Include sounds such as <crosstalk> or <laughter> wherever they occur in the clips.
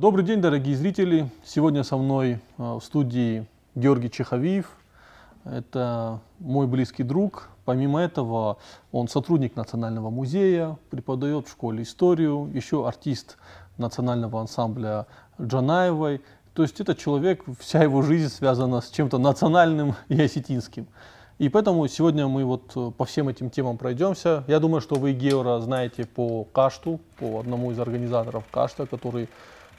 Добрый день, дорогие зрители. Сегодня со мной э, в студии Георгий Чеховиев. Это мой близкий друг. Помимо этого, он сотрудник Национального музея, преподает в школе историю, еще артист национального ансамбля Джанаевой. То есть это человек, вся его жизнь связана с чем-то национальным <laughs> и осетинским. И поэтому сегодня мы вот э, по всем этим темам пройдемся. Я думаю, что вы Геора знаете по Кашту, по одному из организаторов Кашта, который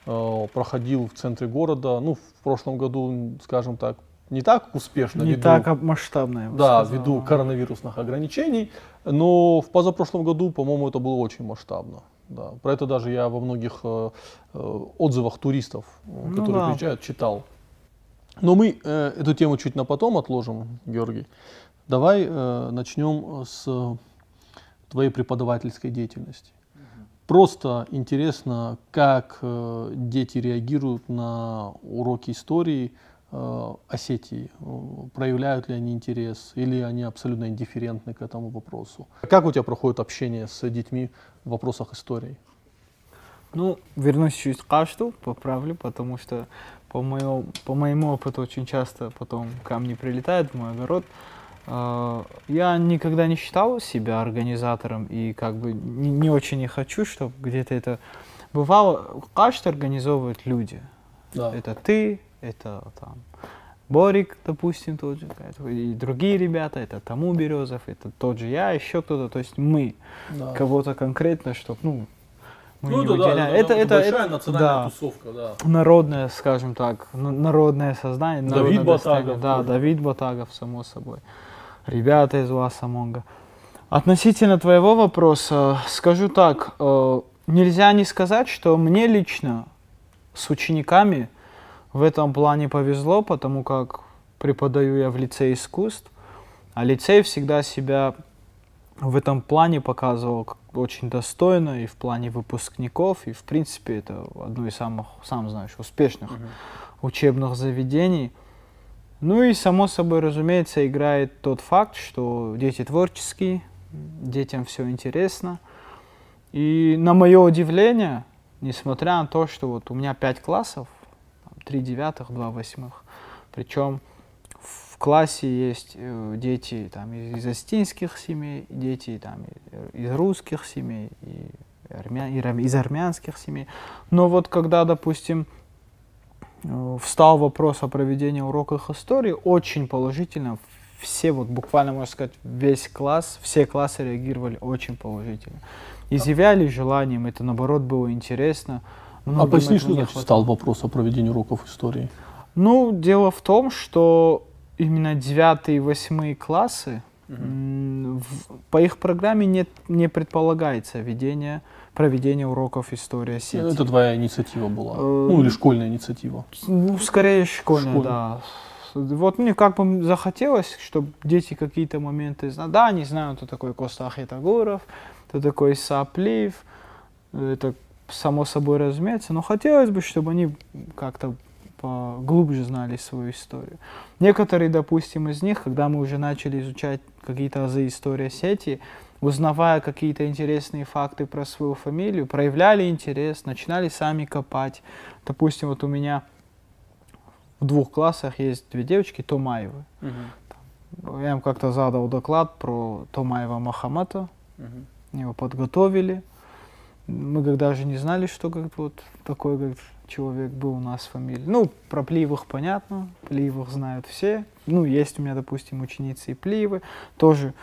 проходил в центре города. Ну, в прошлом году, скажем так, не так успешно. Не ввиду, так масштабно. Да, ввиду коронавирусных ограничений. Но в позапрошлом году, по-моему, это было очень масштабно. Да. Про это даже я во многих э, э отзывах туристов, ну, которые да. приезжают, читал. Но мы э, эту тему чуть на потом отложим, Георгий. Давай э, начнем с твоей преподавательской деятельности. Просто интересно, как э, дети реагируют на уроки истории э, Осетии. Проявляют ли они интерес или они абсолютно индифферентны к этому вопросу. Как у тебя проходит общение с детьми в вопросах истории? Ну, вернусь чуть Кашту, поправлю, потому что по, моему, по моему опыту очень часто потом камни прилетают в мой огород. А, я никогда не считал себя организатором и как бы не, не очень не хочу, чтобы где-то это бывало. Каждый организовывают люди. Да. Это ты, это там Борик, допустим, тот же, и другие ребята, это Тому Березов, это тот же я, еще кто-то, то есть мы да. кого-то конкретно, чтобы, ну, мы ну, не да, выделяем. Да, это, это, это, большая это, национальная да, тусовка, да. Народное, скажем так, народное сознание. Давид Батагов. Да, Давид Батагов, само собой ребята из Ласамонга. Относительно твоего вопроса, скажу так, э, нельзя не сказать, что мне лично с учениками в этом плане повезло, потому как преподаю я в лицее искусств, а лицей всегда себя в этом плане показывал очень достойно и в плане выпускников, и в принципе это одно из самых, сам знаешь, успешных uh-huh. учебных заведений – ну и, само собой, разумеется, играет тот факт, что дети творческие, детям все интересно. И на мое удивление, несмотря на то, что вот у меня пять классов, три девятых, два восьмых, причем в классе есть э, дети там, из астинских семей, дети там, из русских семей, и армя... из армянских семей. Но вот когда, допустим, встал вопрос о проведении уроков истории, очень положительно. Все, вот буквально, можно сказать, весь класс, все классы реагировали очень положительно. Изъявляли желанием, это наоборот было интересно. Многим а поясни, что значит встал вопрос о проведении уроков истории? Ну, дело в том, что именно 9 и 8 классы, угу. по их программе нет, не предполагается ведение проведения уроков истории сети. Это твоя инициатива была? Э, ну, или школьная инициатива? Ну, скорее школьная, Школьная. да. Вот мне как бы захотелось, чтобы дети какие-то моменты знали. Да, они знают, кто такой Костах Итагуров, кто такой Саплив. Это само собой разумеется. Но хотелось бы, чтобы они как-то глубже знали свою историю. Некоторые, допустим, из них, когда мы уже начали изучать какие-то азы истории сети, узнавая какие-то интересные факты про свою фамилию, проявляли интерес, начинали сами копать. Допустим, вот у меня в двух классах есть две девочки Томаевы. Угу. Я им как-то задал доклад про Томаева Махамата. Угу. Его подготовили. Мы как даже не знали, что как вот такой как человек был у нас в фамилии. Ну, про Пливых понятно, Пливых знают все. Ну, есть у меня, допустим, ученицы и Пливы, тоже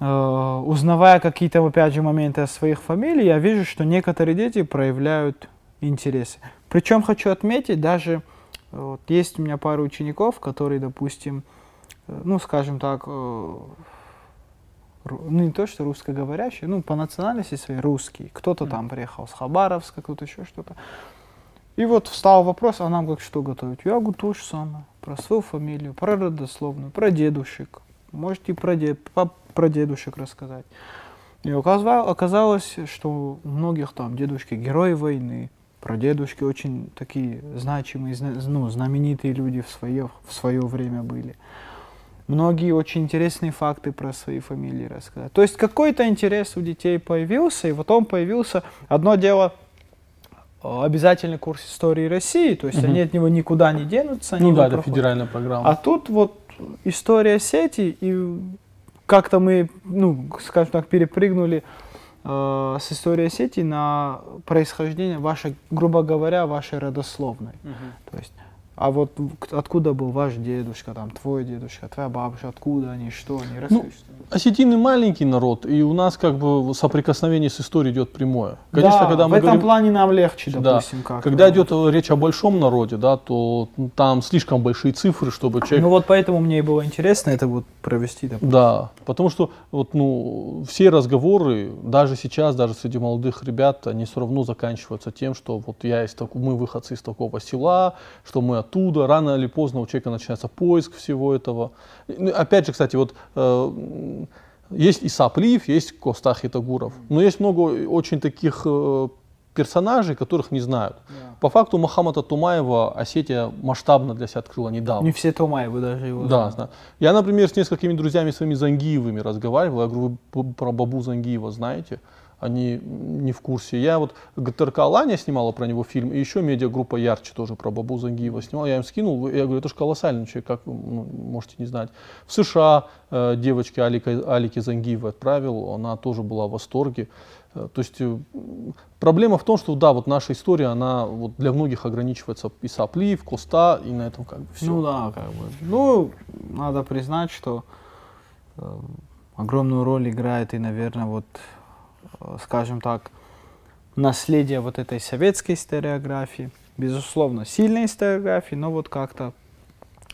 узнавая какие-то, опять же, моменты о своих фамилиях, я вижу, что некоторые дети проявляют интерес. Причем хочу отметить, даже вот, есть у меня пару учеников, которые, допустим, э, ну, скажем так, э, ну, не то, что русскоговорящие, ну, по национальности своей русские. Кто-то mm. там приехал с Хабаровска, кто-то еще что-то. И вот встал вопрос, а нам как что готовить? Я говорю то же самое. Про свою фамилию, про родословную, про дедушек. Можете про, дед, про дедушек рассказать. И оказалось, что у многих там дедушки герои войны, про дедушки очень такие значимые, ну, знаменитые люди в свое, в свое время были. Многие очень интересные факты про свои фамилии рассказать. То есть какой-то интерес у детей появился, и потом появился одно дело э, обязательный курс истории России, то есть Мгм. они от него никуда не денутся. Ну да, это проходят. федеральная программа. А тут вот история сети, и как-то мы, ну, скажем так, перепрыгнули э, с историей сети на происхождение вашей, грубо говоря, вашей родословной. То есть, а вот откуда был ваш дедушка, там, твой дедушка, твоя бабушка, откуда они, что они, Ну. Осетины маленький народ, и у нас как бы соприкосновение с историей идет прямое. Конечно, да, когда в мы этом говорим, плане нам легче, Да. допустим, как. когда идет речь о большом народе, да, то там слишком большие цифры, чтобы человек Ну вот поэтому мне и было интересно это вот провести. допустим. Да, потому что вот, ну, все разговоры, даже сейчас, даже среди молодых ребят, они все равно заканчиваются тем, что вот я из такого, мы выходцы из такого села, что мы оттуда, рано или поздно у человека начинается поиск всего этого. Ну, Опять же, кстати, вот э, есть Исаплив, есть Костах Итагуров, но есть много очень таких э, персонажей, которых не знают. По факту Мухаммада Тумаева Осетия масштабно для себя открыла недавно. Не все Томаевы даже его Да, знают. знаю. Я, например, с несколькими друзьями своими Зангиевыми разговаривал. Я говорю, вы про Бабу Зангиева знаете? Они не в курсе. Я вот ГТРК Алания снимала про него фильм, и еще медиагруппа Ярче тоже про Бабу Зангиева снимала. Я им скинул, я говорю, это же колоссальный человек, как вы ну, можете не знать. В США э, девочке Алика, Алике Зангиевой отправил, она тоже была в восторге. Э, То есть э, проблема в том, что да, вот наша история, она вот для многих ограничивается и Саплив, Коста, и на этом как бы все. Ну да, как бы. Ну, надо признать, что э, огромную роль играет и, наверное, вот, скажем так, наследие вот этой советской историографии. Безусловно, сильной историографии, но вот как-то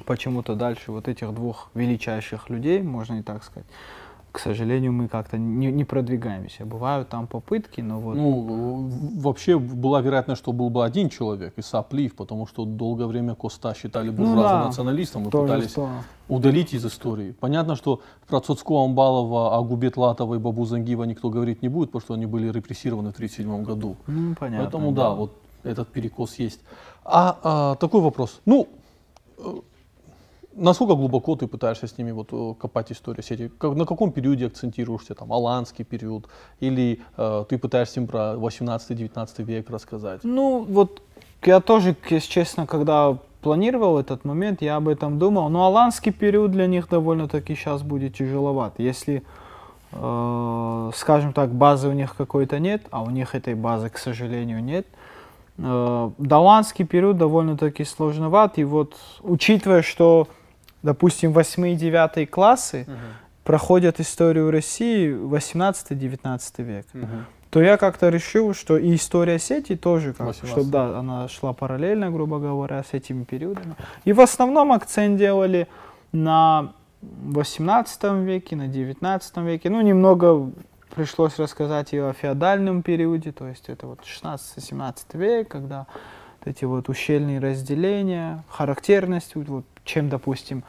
почему-то дальше вот этих двух величайших людей, можно и так сказать, к сожалению, мы как-то не, не продвигаемся. Бывают там попытки, но вот... Ну, вообще была вероятность, что был бы один человек, Иса Плив, потому что долгое время Коста считали Ну буржуазным да, националистом и пытались то. удалить из истории. Понятно, что про Цоцко, Амбалова, Агубет Латова и Бабу Зангива никто говорить не будет, потому что они были репрессированы в 1937 году. Ну, понятно. Поэтому да, вот этот перекос есть. А, а, такой вопрос. Ну, э, насколько глубоко ты пытаешься с ними вот э, копать историю сети? Как, на каком периоде акцентируешься? Там, аланский период? Или э, ты пытаешься им про 18-19 век рассказать? Ну, вот я тоже, если честно, когда планировал этот момент, я об этом думал. Но аланский период для них довольно-таки сейчас будет тяжеловат. Если, э, скажем так, базы у них какой-то нет, а у них этой базы, к сожалению, нет, э, даланский период довольно-таки сложноват. И вот, учитывая, что, допустим, 8 и 9 классы проходят историю России 18-19 век, то я как-то решил, что и история сети тоже, как, 18. чтобы да, она шла параллельно, грубо говоря, с этими периодами. И в основном акцент делали на 18 веке, на 19 веке. Ну, немного пришлось рассказать и о феодальном периоде, то есть это вот 16-17 век, когда эти вот ущельные разделения, характерность, вот, чем, допустим,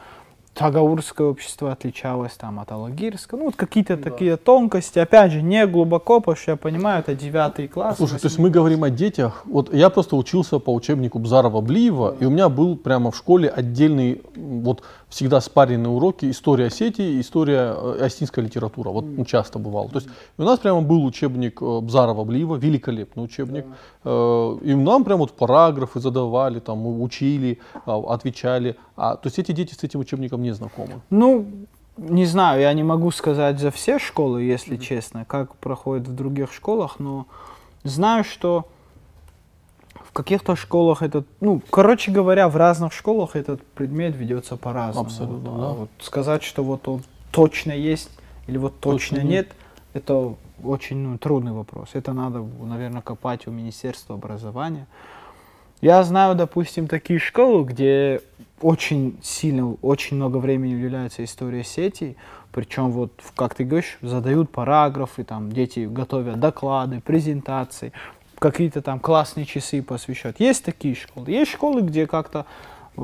Тагаурское общество отличалось там от Алагирского, ну вот какие-то Да. такие тонкости, опять же, не глубоко, потому что я понимаю, это девятый класс. Слушай, то есть мы говорим о детях. Вот я просто учился по учебнику Бзарова Блиева, и у меня был прямо в школе отдельный, вот всегда спаренные уроки история Осетии, история э, осетинская литература. Вот ну, часто бывало. То есть у нас прямо был учебник э, Бзарова Блиева, великолепный учебник. Э, И нам прям вот параграфы задавали, там мы учили, а, отвечали. А, то есть эти дети с этим учебником не знакомы. Ну, не знаю, я не могу сказать за все школы, если честно, как проходит в других школах, но знаю, что каких-то школах этот, ну, короче говоря, в разных школах этот предмет ведется по-разному. Абсолютно, Вот, да. вот сказать, что вот он точно есть или вот точно, Точно нет, это очень ну, трудный вопрос. Это надо, наверное, копать у Министерства образования. Я знаю, допустим, такие школы, где очень сильно, очень много времени уделяется истории сети, причем вот, как ты говоришь, задают параграфы, там дети готовят доклады, презентации, какие-то там классные часы посвящают. Есть такие школы. Есть школы, где как-то э,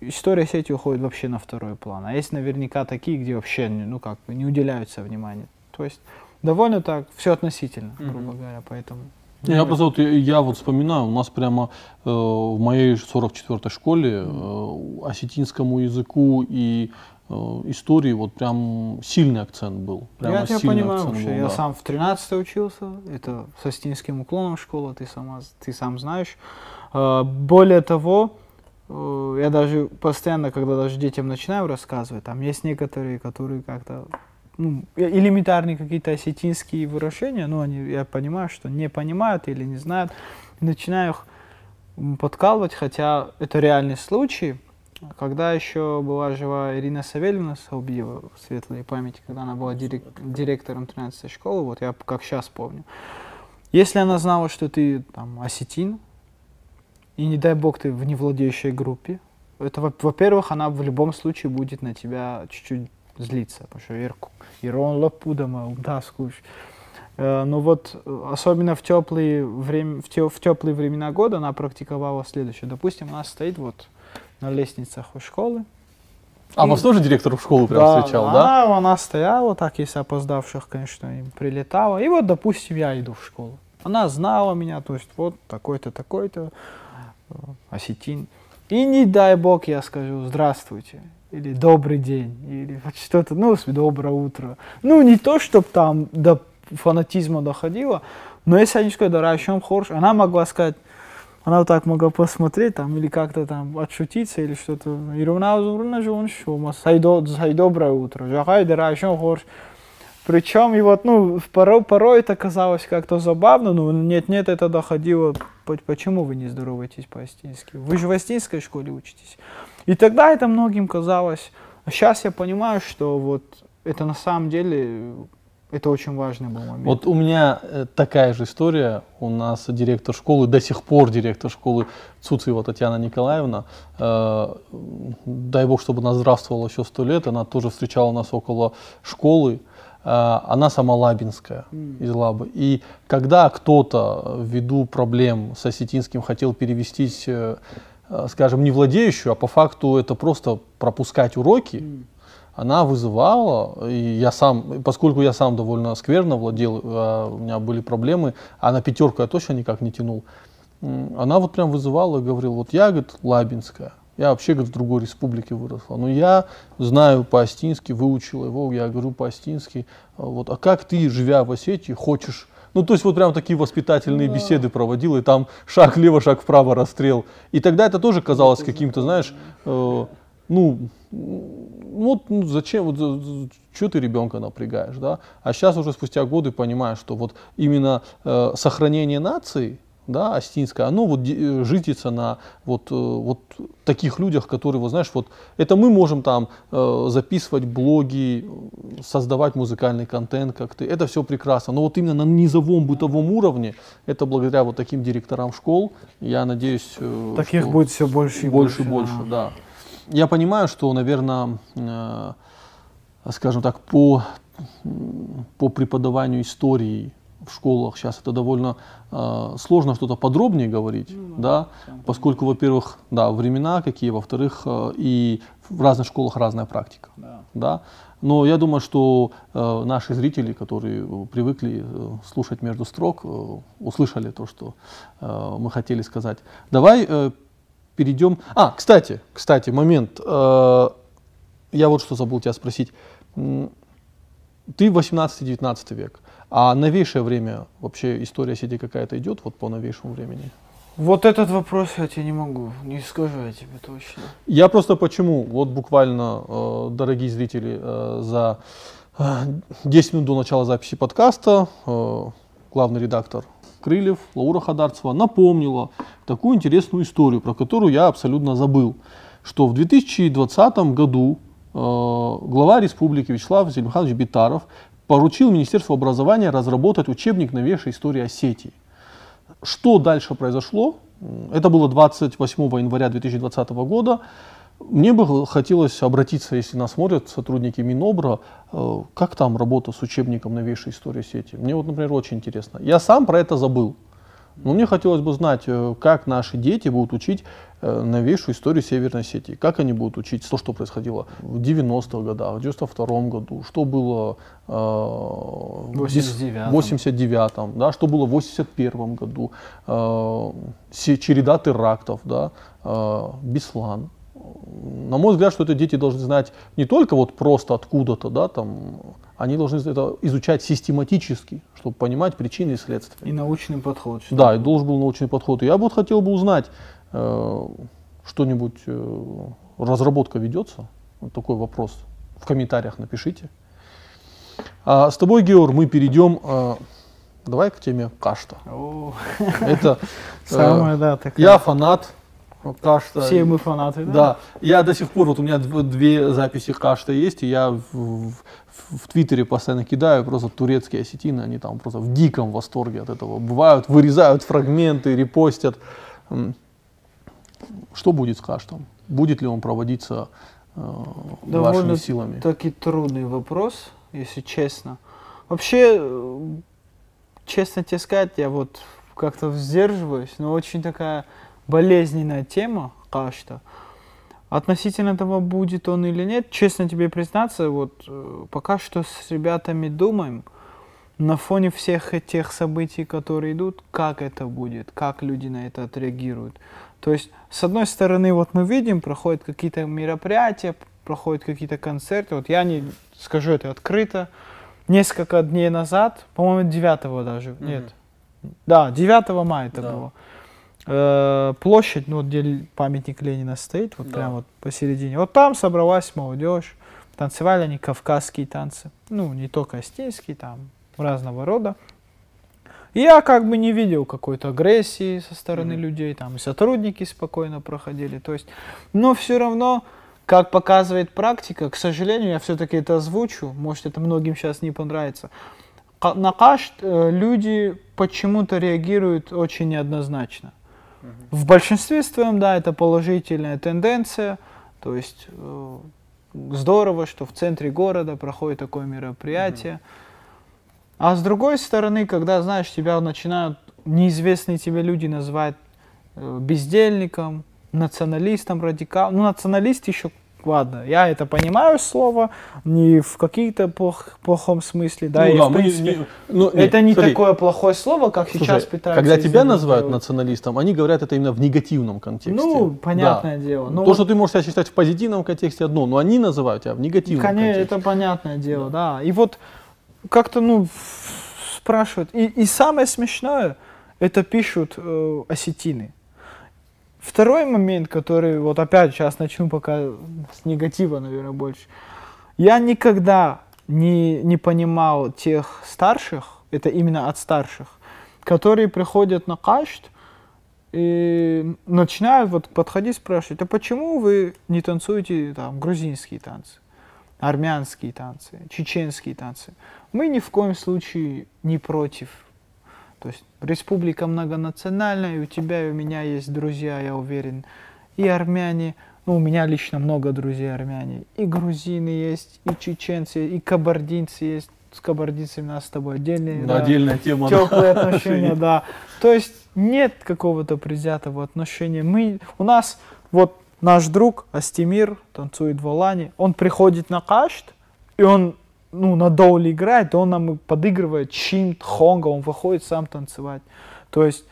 история сети уходит вообще на второй план. А есть наверняка такие, где вообще ну, как бы не уделяются внимания. То есть довольно так, все относительно, грубо Мгм. говоря, поэтому Я просто вот, я, я вот вспоминаю, у нас прямо э, в моей 44-й школе э, осетинскому языку и истории вот прям сильный акцент был. Прямо я тебя понимаю, акцент вообще. был, я да. сам в 13 учился, это с астинским уклоном школа, ты, сама, ты сам знаешь. Э, Более того, э, я даже постоянно, когда даже детям начинаю рассказывать, там есть некоторые, которые как-то ну, э- элементарные какие-то осетинские выражения, ну, они, я понимаю, что не понимают или не знают, начинаю их подкалывать, хотя это реальный случай. Когда еще была жива Ирина Савельевна Саубиева, в светлой памяти, когда она была дирек- директором 13 школы, вот я как сейчас помню. Если она знала, что ты там осетин, и не дай бог ты в невладеющей группе, это, во- во-первых, она в любом случае будет на тебя чуть-чуть злиться, потому что Ирку, Ирон лапудама, да. Э, Но вот э, особенно в теплые, время, в, те- в теплые времена года она практиковала следующее. Допустим, она стоит вот на лестницах у школы. А И- вас тоже директор в школу прям встречал, да? Она, она стояла, так, если опоздавших, конечно, им прилетала. И вот, допустим, я иду в школу. Она знала меня, то есть вот такой-то, такой-то, э, осетин. И не дай бог я скажу «здравствуйте» или «добрый день» или вот что-то, ну, «доброе утро». Ну, не то, чтобы там до фанатизма доходило, но если они скажут «да, о чем хорош», она могла сказать, она вот так могла посмотреть там или как-то там отшутиться или что-то. Ирина Азуровна же он сайдо, сай доброе утро, жахай, дыра, еще хорош. Причем и вот, ну, порой, порой это казалось как-то забавно, но нет-нет, это доходило, по- почему вы не здороваетесь по-астински? Вы же в астинской школе учитесь. И тогда это многим казалось. А сейчас я понимаю, что вот это на самом деле, это очень важный был момент. Вот у меня э, такая же история. У нас директор школы, до сих пор директор школы Цуцева Татьяна Николаевна. Э, дай бог, чтобы она здравствовала еще сто лет. Она тоже встречала нас около школы. Э, она сама лабинская, из Лабы. И когда кто-то ввиду проблем с осетинским хотел перевестись, э, э, скажем, не владеющую, а по факту это просто пропускать уроки, она вызывала, и я сам, поскольку я сам довольно скверно владел, а у меня были проблемы, а на пятерку я точно никак не тянул, она вот прям вызывала и говорила, вот я, говорит, Лабинская, я вообще, говорит, в другой республике выросла, но я знаю по-астински, выучила его, я говорю по-астински, а вот, а как ты, живя в Осетии, хочешь? Ну, то есть вот прям такие воспитательные беседы проводила, и там шаг влево, шаг вправо, расстрел. И тогда это тоже казалось каким-то, знаешь, э, ну, вот ну, зачем, вот, что ты ребенка напрягаешь, да? А сейчас уже спустя годы понимаешь, что вот именно э, сохранение нации, да, астинское, оно вот э, житится на вот, э, вот таких людях, которые, вот знаешь, вот это мы можем там э, записывать блоги, создавать музыкальный контент как-то, это все прекрасно, но вот именно на низовом бытовом уровне, это благодаря вот таким директорам школ, я надеюсь, Таких будет все больше и больше, больше. больше, да. да. Я понимаю, что, наверное, э, скажем так, по, по преподаванию истории в школах сейчас это довольно э, сложно что-то подробнее говорить, Ну да, поскольку, во-первых, да, времена какие, во-вторых, э, и в разных школах разная практика, Да. да. Но я думаю, что э, наши зрители, которые привыкли э, слушать между строк, э, услышали то, что э, мы хотели сказать. Давай э, перейдем. А, кстати, кстати, момент. Э, я вот что забыл тебя спросить. Ты 18-19 век, а новейшее время вообще история сети какая-то идет вот по новейшему времени? Вот этот вопрос я тебе не могу, не скажу я тебе точно. Я просто почему, вот буквально, э, дорогие зрители, э, за э, 10 минут до начала записи подкаста э, главный редактор Крыльев Лаура Хадарцева напомнила такую интересную историю, про которую я абсолютно забыл, что в 2020 году э, глава республики Вячеслав Зельмиханович Битаров поручил Министерству образования разработать учебник новейшей истории Осетии. Что дальше произошло? Это было 28 января 2020 года. Мне бы хотелось обратиться, если нас смотрят сотрудники Минобра, э, как там работа с учебником новейшей истории сети. Мне вот, например, очень интересно. Я сам про это забыл. Но мне хотелось бы знать, э, как наши дети будут учить э, новейшую историю Северной Осетии. Как они будут учить то, что происходило в 90-х годах, в 92 году, что было э, в 89-м. 89-м, да, что было в 81 году, э, череда терактов, да, э, Беслан. На мой взгляд, что это дети должны знать не только вот просто откуда-то, да, там, они должны это изучать систематически, чтобы понимать причины и следствия. И научный подход. что Да, и должен был научный подход. И я бы вот хотел бы узнать, э, что-нибудь, э, разработка ведется? Вот такой вопрос. В комментариях напишите. А с тобой, Геор, мы перейдем, э, давай к теме кашта. О, Это <laughs> э, Самое, да, такая. я фанат кашта. Все мы фанаты, да? Да, я до сих пор, вот у меня дв- две записи кашта есть, и я в, в- в Твиттере постоянно кидаю просто турецкие осетины, они там просто в диком восторге от этого бывают, вырезают фрагменты, репостят. Что будет с каштом? Будет ли он проводиться э, Довольно вашими силами? Таки трудный вопрос, если честно. Вообще, э, честно тебе сказать, я вот как-то сдерживаюсь, но очень такая болезненная тема кашта. Относительно того, будет он или нет, честно тебе признаться, вот э, пока что с ребятами думаем, на фоне всех этих событий, которые идут, как это будет, как люди на это отреагируют. То есть, с одной стороны, вот мы видим, проходят какие-то мероприятия, проходят какие-то концерты. Вот я не скажу это открыто. Несколько дней назад, по-моему, 9 даже, Мгм. нет. Да, 9 мая это Да. было. Э, площадь, ну, где памятник Ленина стоит, вот Да. прям вот посередине. Вот там собралась молодежь, танцевали они кавказские танцы. Ну, не только астинские, там разного рода. И Я как бы не видел какой-то агрессии со стороны Мгм. людей, там и сотрудники спокойно проходили. То есть, но все равно, как показывает практика, к сожалению, я все-таки это озвучу, может это многим сейчас не понравится. На кашт э, люди почему-то реагируют очень неоднозначно. В большинстве своем, да, это положительная тенденция. То есть э, здорово, что в центре города проходит такое мероприятие. А с другой стороны, когда, знаешь, тебя начинают неизвестные тебе люди называть э, бездельником, националистом, радикалом. Ну, националист еще, ладно, я это понимаю слово, не в каких-то плох- плохом смысле, да, Ну и да, в мы не- принципе, не- ну, это нет, не смотри, такое плохое слово, как слушай, сейчас пытаются Когда тебя называют националистом, они говорят это именно в негативном контексте. Ну, Да. понятное дело. Ну, То, что ты можешь себя считать в позитивном контексте одно, но они называют тебя в негативном Конечно, контексте. это понятное дело, да. И вот как-то, ну, спрашивают. И, и самое смешное, это пишут э, осетины. Второй момент, который, вот опять сейчас начну пока с негатива, наверное, больше. Я никогда не, не понимал тех старших, это именно от старших, которые приходят на кашт и начинают вот подходить спрашивать, а почему вы не танцуете там грузинские танцы, армянские танцы, чеченские танцы? Мы ни в коем случае не против. То есть республика многонациональная, и у тебя и у меня есть друзья, я уверен, и армяне, ну, у меня лично много друзей армяне, и грузины есть, и чеченцы, и кабардинцы есть. С кабардинцами у нас с тобой отдельные Да, Отдельная тема. да. теплые <laughs> отношения, да. То есть нет какого-то предвзятого отношения. Мы, у нас вот наш друг Астемир танцует в Алане, он приходит на кашт, и он ну, на доуле играет, и он нам подыгрывает чин, хонга, он выходит сам танцевать. То есть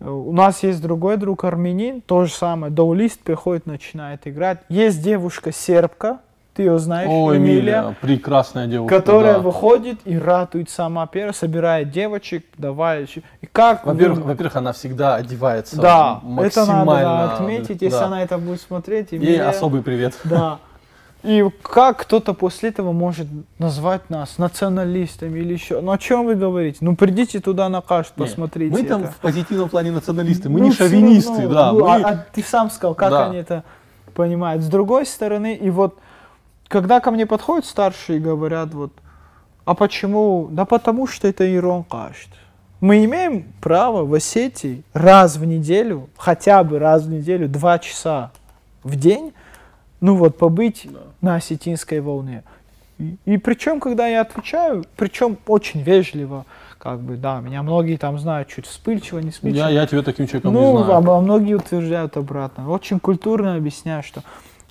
э, у нас есть другой друг армянин, то же самое, доулист приходит, начинает играть. Есть девушка сербка, ты ее знаешь, О, Эмилия Эмилия, прекрасная девушка. которая да. выходит и ратует сама первая, собирает девочек, давай. еще- И как Во-первых, вы- во-первых, она всегда одевается да, это максимально. надо да, отметить, если да. она это будет смотреть. Ей Эмилия- особый привет. Да. <laughs> И как кто-то после этого может назвать нас националистами или еще? Ну о чем вы говорите? Ну придите туда на кашт, Не, посмотрите. Мы там это. в позитивном плане националисты, мы Ну, не шовинисты, равно. да. Ну, мы- а, а ты сам сказал, как Да. они это понимают. С другой стороны, и вот когда ко мне подходят старшие и говорят, вот, а почему? Да потому что это Ирон Кашт. Мы имеем право в Осетии раз в неделю, хотя бы раз в неделю, два часа в день, ну вот, побыть на осетинской волне. И, и причем, когда я отвечаю, причем очень вежливо, как бы, да, меня многие там знают чуть вспыльчиво, не вспыльчиво. Я, я тебя таким человеком ну, не знаю. А, а многие утверждают обратно. Очень культурно объясняю, что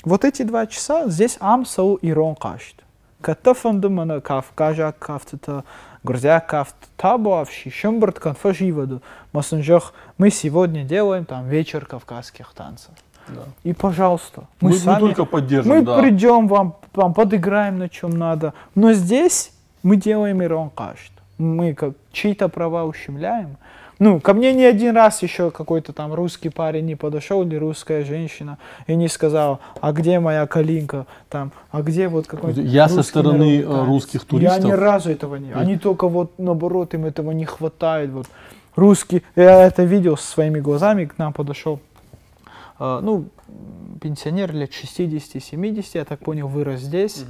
вот эти два часа здесь амсау и рон кашт. Катафандумана каф, кажа кафтата, грузя кафт, табуавши, шумбрт конфаживаду. Мы сегодня делаем там вечер кавказских танцев. Да. И, пожалуйста, Мы, мы, мы сами, только поддержим, мы да. придем, вам, вам подыграем на чем надо. Но здесь мы делаем ирон кашт. Мы как чьи-то права ущемляем. Ну, ко мне не один раз еще какой-то там русский парень не подошел или русская женщина и не сказал, а где моя калинка, там, а где вот какой-то Я со стороны, народный э, танец?» русских Я туристов- ни разу этого не... Они только вот, наоборот, им этого не хватает. Вот русский... Я это видел со своими глазами, к нам подошел ну, м, пенсионер лет 60-70, я так понял, вырос здесь.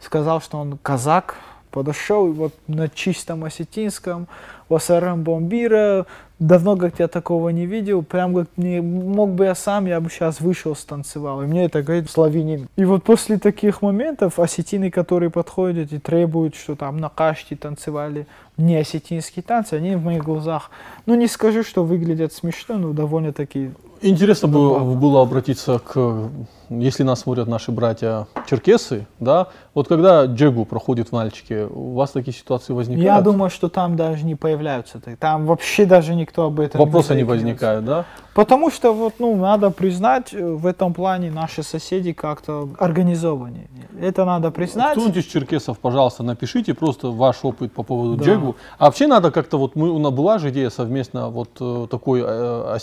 Сказал, что он казак, подошел и вот на чистом осетинском, Васарам Бомбира, давно как я такого не видел, прям как не мог бы я сам, я бы сейчас вышел, станцевал. И мне это говорит славянин. И вот после таких моментов осетины, которые подходят и требуют, что там на каште танцевали не осетинские танцы, они в моих глазах, ну не скажу, что выглядят смешно, но довольно-таки Интересно было, было обратиться к, если нас смотрят наши братья черкесы, да, вот когда джегу проходит в Нальчике, у вас такие ситуации возникают? Я думаю, что там даже не появляются. Там вообще даже никто об этом Вопросы не возникают, да? Потому что вот, ну, надо признать, э, в этом плане наши соседи как-то организованнее. Это надо признать. Кто-нибудь из черкесов, пожалуйста, напишите просто ваш опыт по поводу Да. джегу. А вообще надо как-то вот, мы, у нас была же идея совместно вот э, такой э,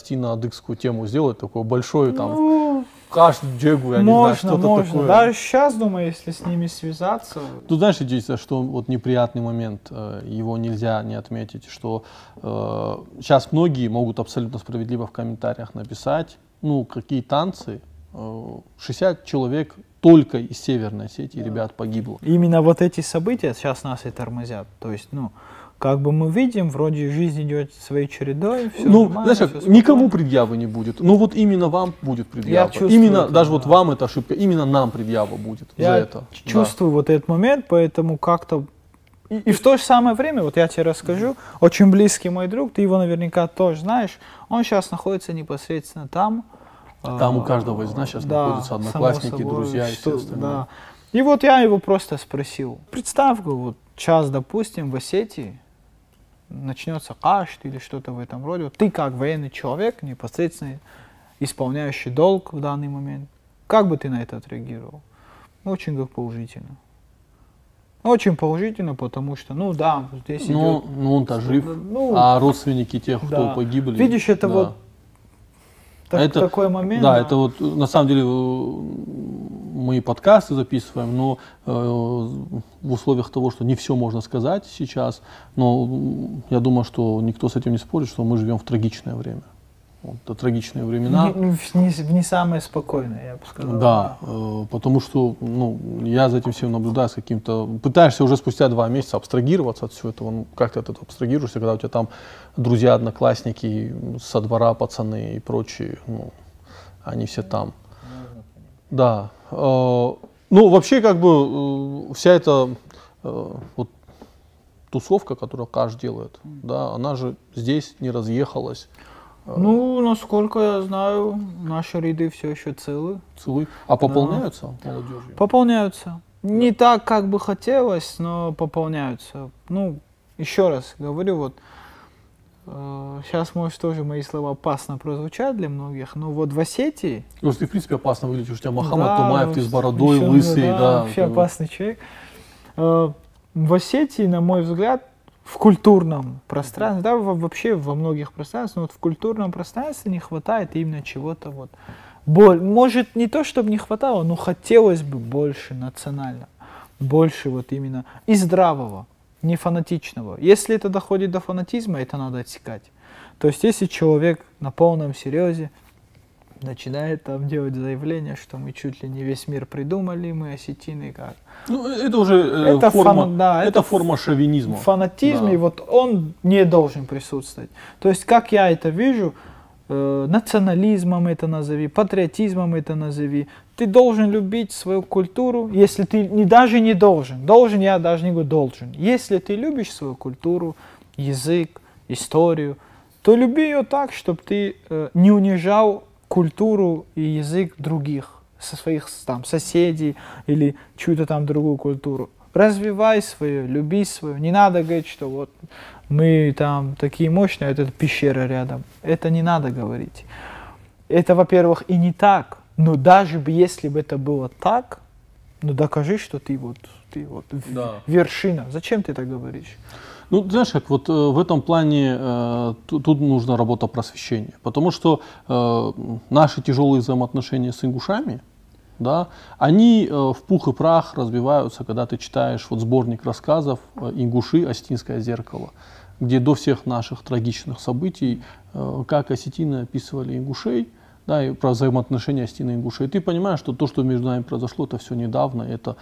тему сделать, такой большой там, Ну, каш джегу, я не знаю, можно, что-то можно. такое. Даже сейчас, думаю, если с ними связаться. Тут знаешь, единственное, что вот неприятный момент, э, его нельзя не отметить, что э, сейчас многие могут абсолютно справедливо в комментариях написать, ну, какие танцы, э, 60 человек только из Северной Осетии, ребят, погибло. Именно вот эти события сейчас нас и тормозят. То есть, ну, как бы мы видим, вроде жизнь идет своей чередой, все ну, знаешь, как, никому предъявы не будет. Но вот именно вам будет предъява. чувствую именно, это, даже да. вот вам это ошибка, именно нам предъява будет Я за это. чувствую вот этот момент, поэтому как-то... И, и в то же самое время, вот я тебе расскажу, очень близкий мой друг, ты его наверняка тоже знаешь, он сейчас находится непосредственно там. Там у каждого из нас сейчас да, находятся одноклассники, собой, друзья и все остальное. да. И вот я его просто спросил, представь, вот сейчас, допустим, в Осетии начнется кашт или что-то в этом роде, ты как военный человек, непосредственно исполняющий долг в данный момент, как бы ты на это отреагировал? Очень как положительно. Очень положительно, потому что, ну да, здесь Ну, идет... ну он-то жив, Ну, а родственники тех, кто да. погибли. Видишь, это да. вот так- это- такой момент. Да, это вот на самом деле э, мы подкасты записываем, но э, в условиях того, что не все можно сказать сейчас, но я думаю, что никто с этим не спорит, что мы живем в трагичное время. Вот, это трагичные времена. Не, не- не- не самое спокойное, я бы сказал. Да, э, потому что ну, я за этим всем наблюдаю с каким-то... Пытаешься уже спустя два месяца абстрагироваться от всего этого. Ну, как ты от этого абстрагируешься, когда у тебя там друзья, одноклассники, со двора пацаны и прочие, ну, они все там. Да. э, ну, вообще, как бы, э, вся эта э, вот, тусовка, которую Каш делает, да, она же здесь не разъехалась. Ну, насколько я знаю, наши ряды все еще целы. Целы. А пополняются молодежью? Пополняются. Не так, как бы хотелось, но пополняются. Ну, еще раз говорю, вот сейчас, может, тоже мои слова опасно прозвучат для многих, но вот в Осетии... Ну, ты, в принципе, опасно выглядишь. У тебя Мохаммад Да, Тумаев, ты с бородой, ещё, лысый, да. Вообще ты- опасный человек. Э, В Осетии, на мой взгляд, в культурном пространстве, да, во- вообще во многих пространствах, но вот в культурном пространстве не хватает именно чего-то вот. Боль. Может, не то, чтобы не хватало, но хотелось бы больше национально. Больше вот именно и здравого, не фанатичного. Если это доходит до фанатизма, это надо отсекать. То есть, если человек на полном серьезе начинает там делать заявление, что мы чуть ли не весь мир придумали, мы осетины как. Ну, это уже э, Это форма, фан- да, это, это форма шовинизма. Фанатизм, Да. и вот он не должен присутствовать. То есть, как я это вижу, э, национализмом это назови, патриотизмом это назови. Ты должен любить свою культуру, если ты не, даже не должен. Должен, я даже не говорю должен. Если ты любишь свою культуру, язык, историю, то люби ее так, чтобы ты э, не унижал культуру и язык других, со своих там, соседей или чью-то там другую культуру. Развивай свою, люби свою. Не надо говорить, что вот мы там такие мощные, а это пещера рядом. Это не надо говорить. Это, во-первых, и не так. Но даже бы если бы это было так, ну докажи, что ты вот, ты вот да. вершина. Зачем ты так говоришь? Ну, знаешь, как вот э, в этом плане э, тут, нужна работа просвещения. Потому что э, наши тяжелые взаимоотношения с ингушами, да, они э, в пух и прах разбиваются, когда ты читаешь вот сборник рассказов э, «Ингуши. Остинское зеркало», где до всех наших трагичных событий, э, как осетины описывали ингушей – да, и про взаимоотношения Стена и Ингуши. И ты понимаешь, что то, что между нами произошло, это все недавно, это,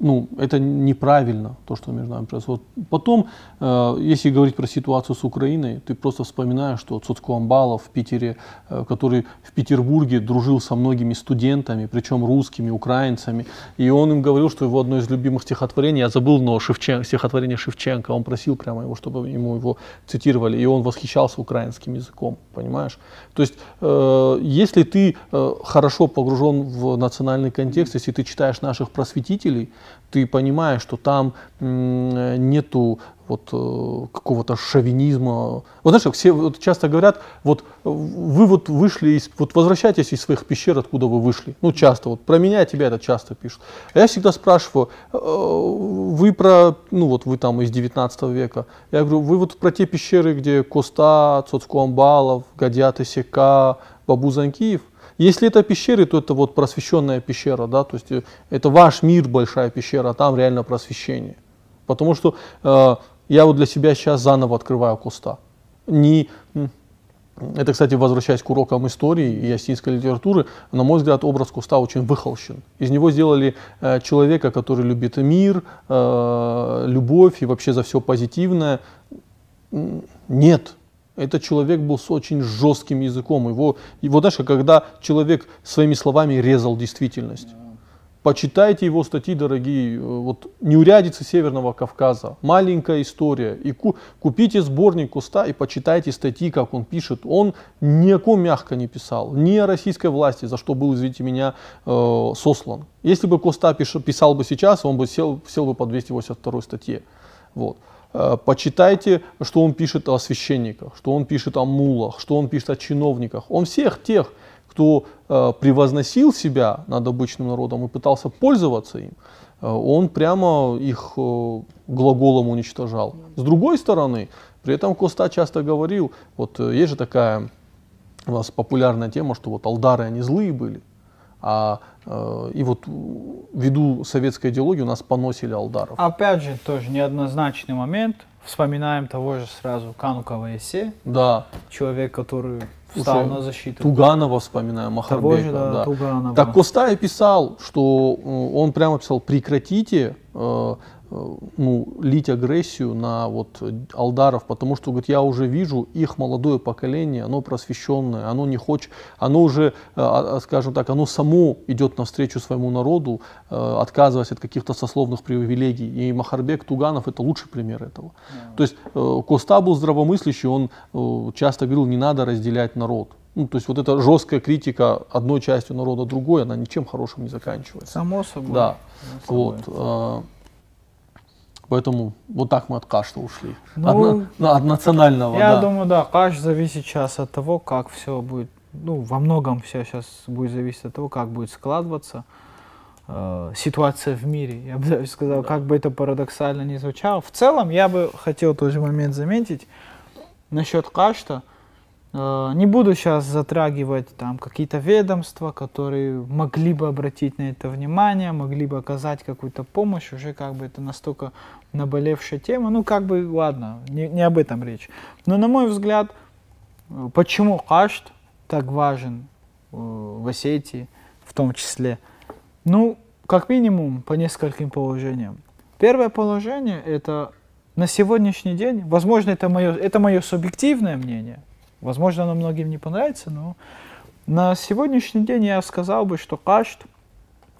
ну, это неправильно, то, что между нами произошло. Потом, э, если говорить про ситуацию с Украиной, ты просто вспоминаешь, что Цоцко Амбалов в Питере, э, который в Петербурге дружил со многими студентами, причем русскими, украинцами, и он им говорил, что его одно из любимых стихотворений, я забыл, но Шевчен, стихотворение Шевченко, он просил прямо его, чтобы ему его цитировали, и он восхищался украинским языком, понимаешь? То есть, э, если ты э, хорошо погружен в национальный контекст, если ты читаешь наших просветителей, ты понимаешь, что там нету вот э, какого-то шовинизма. Вот знаешь, все вот часто говорят, вот вы вот вышли из, вот возвращайтесь из своих пещер, откуда вы вышли. Ну часто, вот про меня тебя это часто пишут. А я всегда спрашиваю, э, вы про, ну вот вы там из 19 века, я говорю, вы вот про те пещеры, где Коста, Цоцкуамбалов, Гадят и Сека, Бабу Занкиев, если это пещеры, то это вот просвещенная пещера, да, то есть э, это ваш мир, большая пещера, а там реально просвещение. Потому что э, я вот для себя сейчас заново открываю куста. Не, это, кстати, возвращаясь к урокам истории и осетинской литературы, на мой взгляд, образ Куста очень выхолщен. Из него сделали э, человека, который любит мир, э, любовь и вообще за все позитивное. Нет, этот человек был с очень жестким языком. Его, его знаешь, когда человек своими словами резал действительность. Почитайте его статьи, дорогие. Вот «Неурядицы Северного Кавказа». Маленькая история. И ку купите сборник Куста и почитайте статьи, как он пишет. Он ни о ком мягко не писал. Ни о российской власти, за что был, извините меня, э, сослан. Если бы Коста писал бы сейчас, он бы сел, сел бы по 282 статье. Вот. Э, почитайте, что он пишет о священниках, что он пишет о мулах, что он пишет о чиновниках. Он всех тех, кто э, превозносил себя над обычным народом и пытался пользоваться им, э, он прямо их глаголом уничтожал. С другой стороны, при этом Коста часто говорил, вот есть же такая у нас популярная тема, что вот алдары, они злые были, а и вот ввиду советской идеологии у нас поносили алдаров. Опять же, тоже неоднозначный момент. Вспоминаем того же сразу Канукова Эссе. Да. Человек, который встал на защиту. Туганова вспоминаем, Махарбека. Же, да, да. Туганова. Так Костай писал, что э, он прямо писал, прекратите э, Э, ну, лить агрессию на вот алдаров, потому что, говорит, я уже вижу их молодое поколение, оно просвещенное, оно не хочет, оно уже, э, а, скажем так, оно само идет навстречу своему народу, э, отказываясь от каких-то сословных привилегий. И Махарбек Туганов это лучший пример этого. Yeah. То есть Коста был здравомыслящий, он часто говорил, не надо разделять народ. Ну, то есть вот эта жесткая критика одной частью народа другой, она ничем хорошим не заканчивается. Само собой. Да. Само собой. Вот. Поэтому вот так мы от кашта ушли. Ну, от, от национального. Я да. думаю, да, каш зависит сейчас от того, как все будет. Ну, во многом все сейчас будет зависеть от того, как будет складываться э, ситуация в мире. Я бы даже сказал, да. как бы это парадоксально не звучало. В целом, я бы хотел тоже момент заметить насчет кашта. Э, не буду сейчас затрагивать там какие-то ведомства, которые могли бы обратить на это внимание, могли бы оказать какую-то помощь, уже как бы это настолько наболевшая тема, ну как бы ладно, не, не об этом речь. Но на мой взгляд, э, почему Кашт так важен э, в Осетии в том числе? Ну, как минимум по нескольким положениям. Первое положение это на сегодняшний день, возможно, это мое, это мое субъективное мнение – Возможно, оно многим не понравится, но на сегодняшний день я сказал бы, что кашт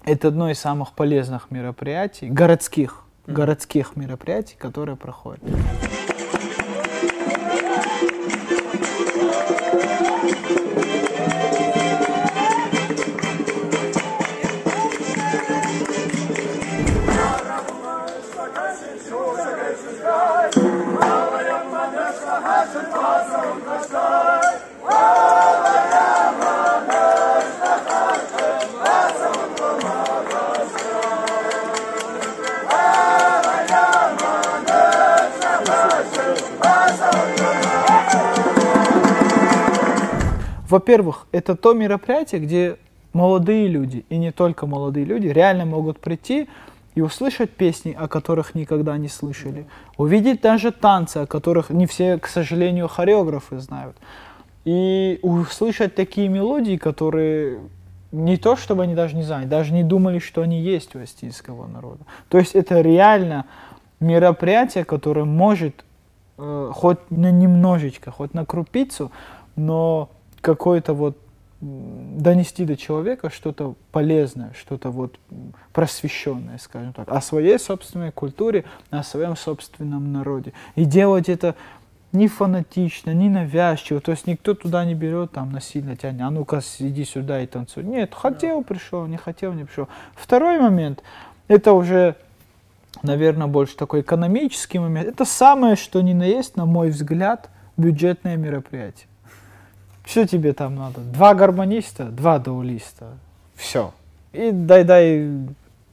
это одно из самых полезных мероприятий, городских, городских мероприятий, которые проходят. Во-первых, это то мероприятие, где молодые люди, и не только молодые люди, реально могут прийти и услышать песни, о которых никогда не слышали, увидеть даже танцы, о которых не все, к сожалению, хореографы знают, и услышать такие мелодии, которые не то, чтобы они даже не знали, даже не думали, что они есть у астильского народа. То есть это реально мероприятие, которое может э, хоть на немножечко, хоть на крупицу, но какой-то вот донести до человека что-то полезное, что-то вот просвещенное, скажем так, о своей собственной культуре, о своем собственном народе. И делать это не фанатично, не навязчиво, то есть никто туда не берет, там насильно тянет, а ну-ка иди сюда и танцуй. Нет, хотел, пришел, не хотел, не пришел. Второй момент, это уже, наверное, больше такой экономический момент. Это самое, что ни на есть, на мой взгляд, бюджетное мероприятие. Что тебе там надо? Два гармониста, два даулиста. Все. И дай-дай,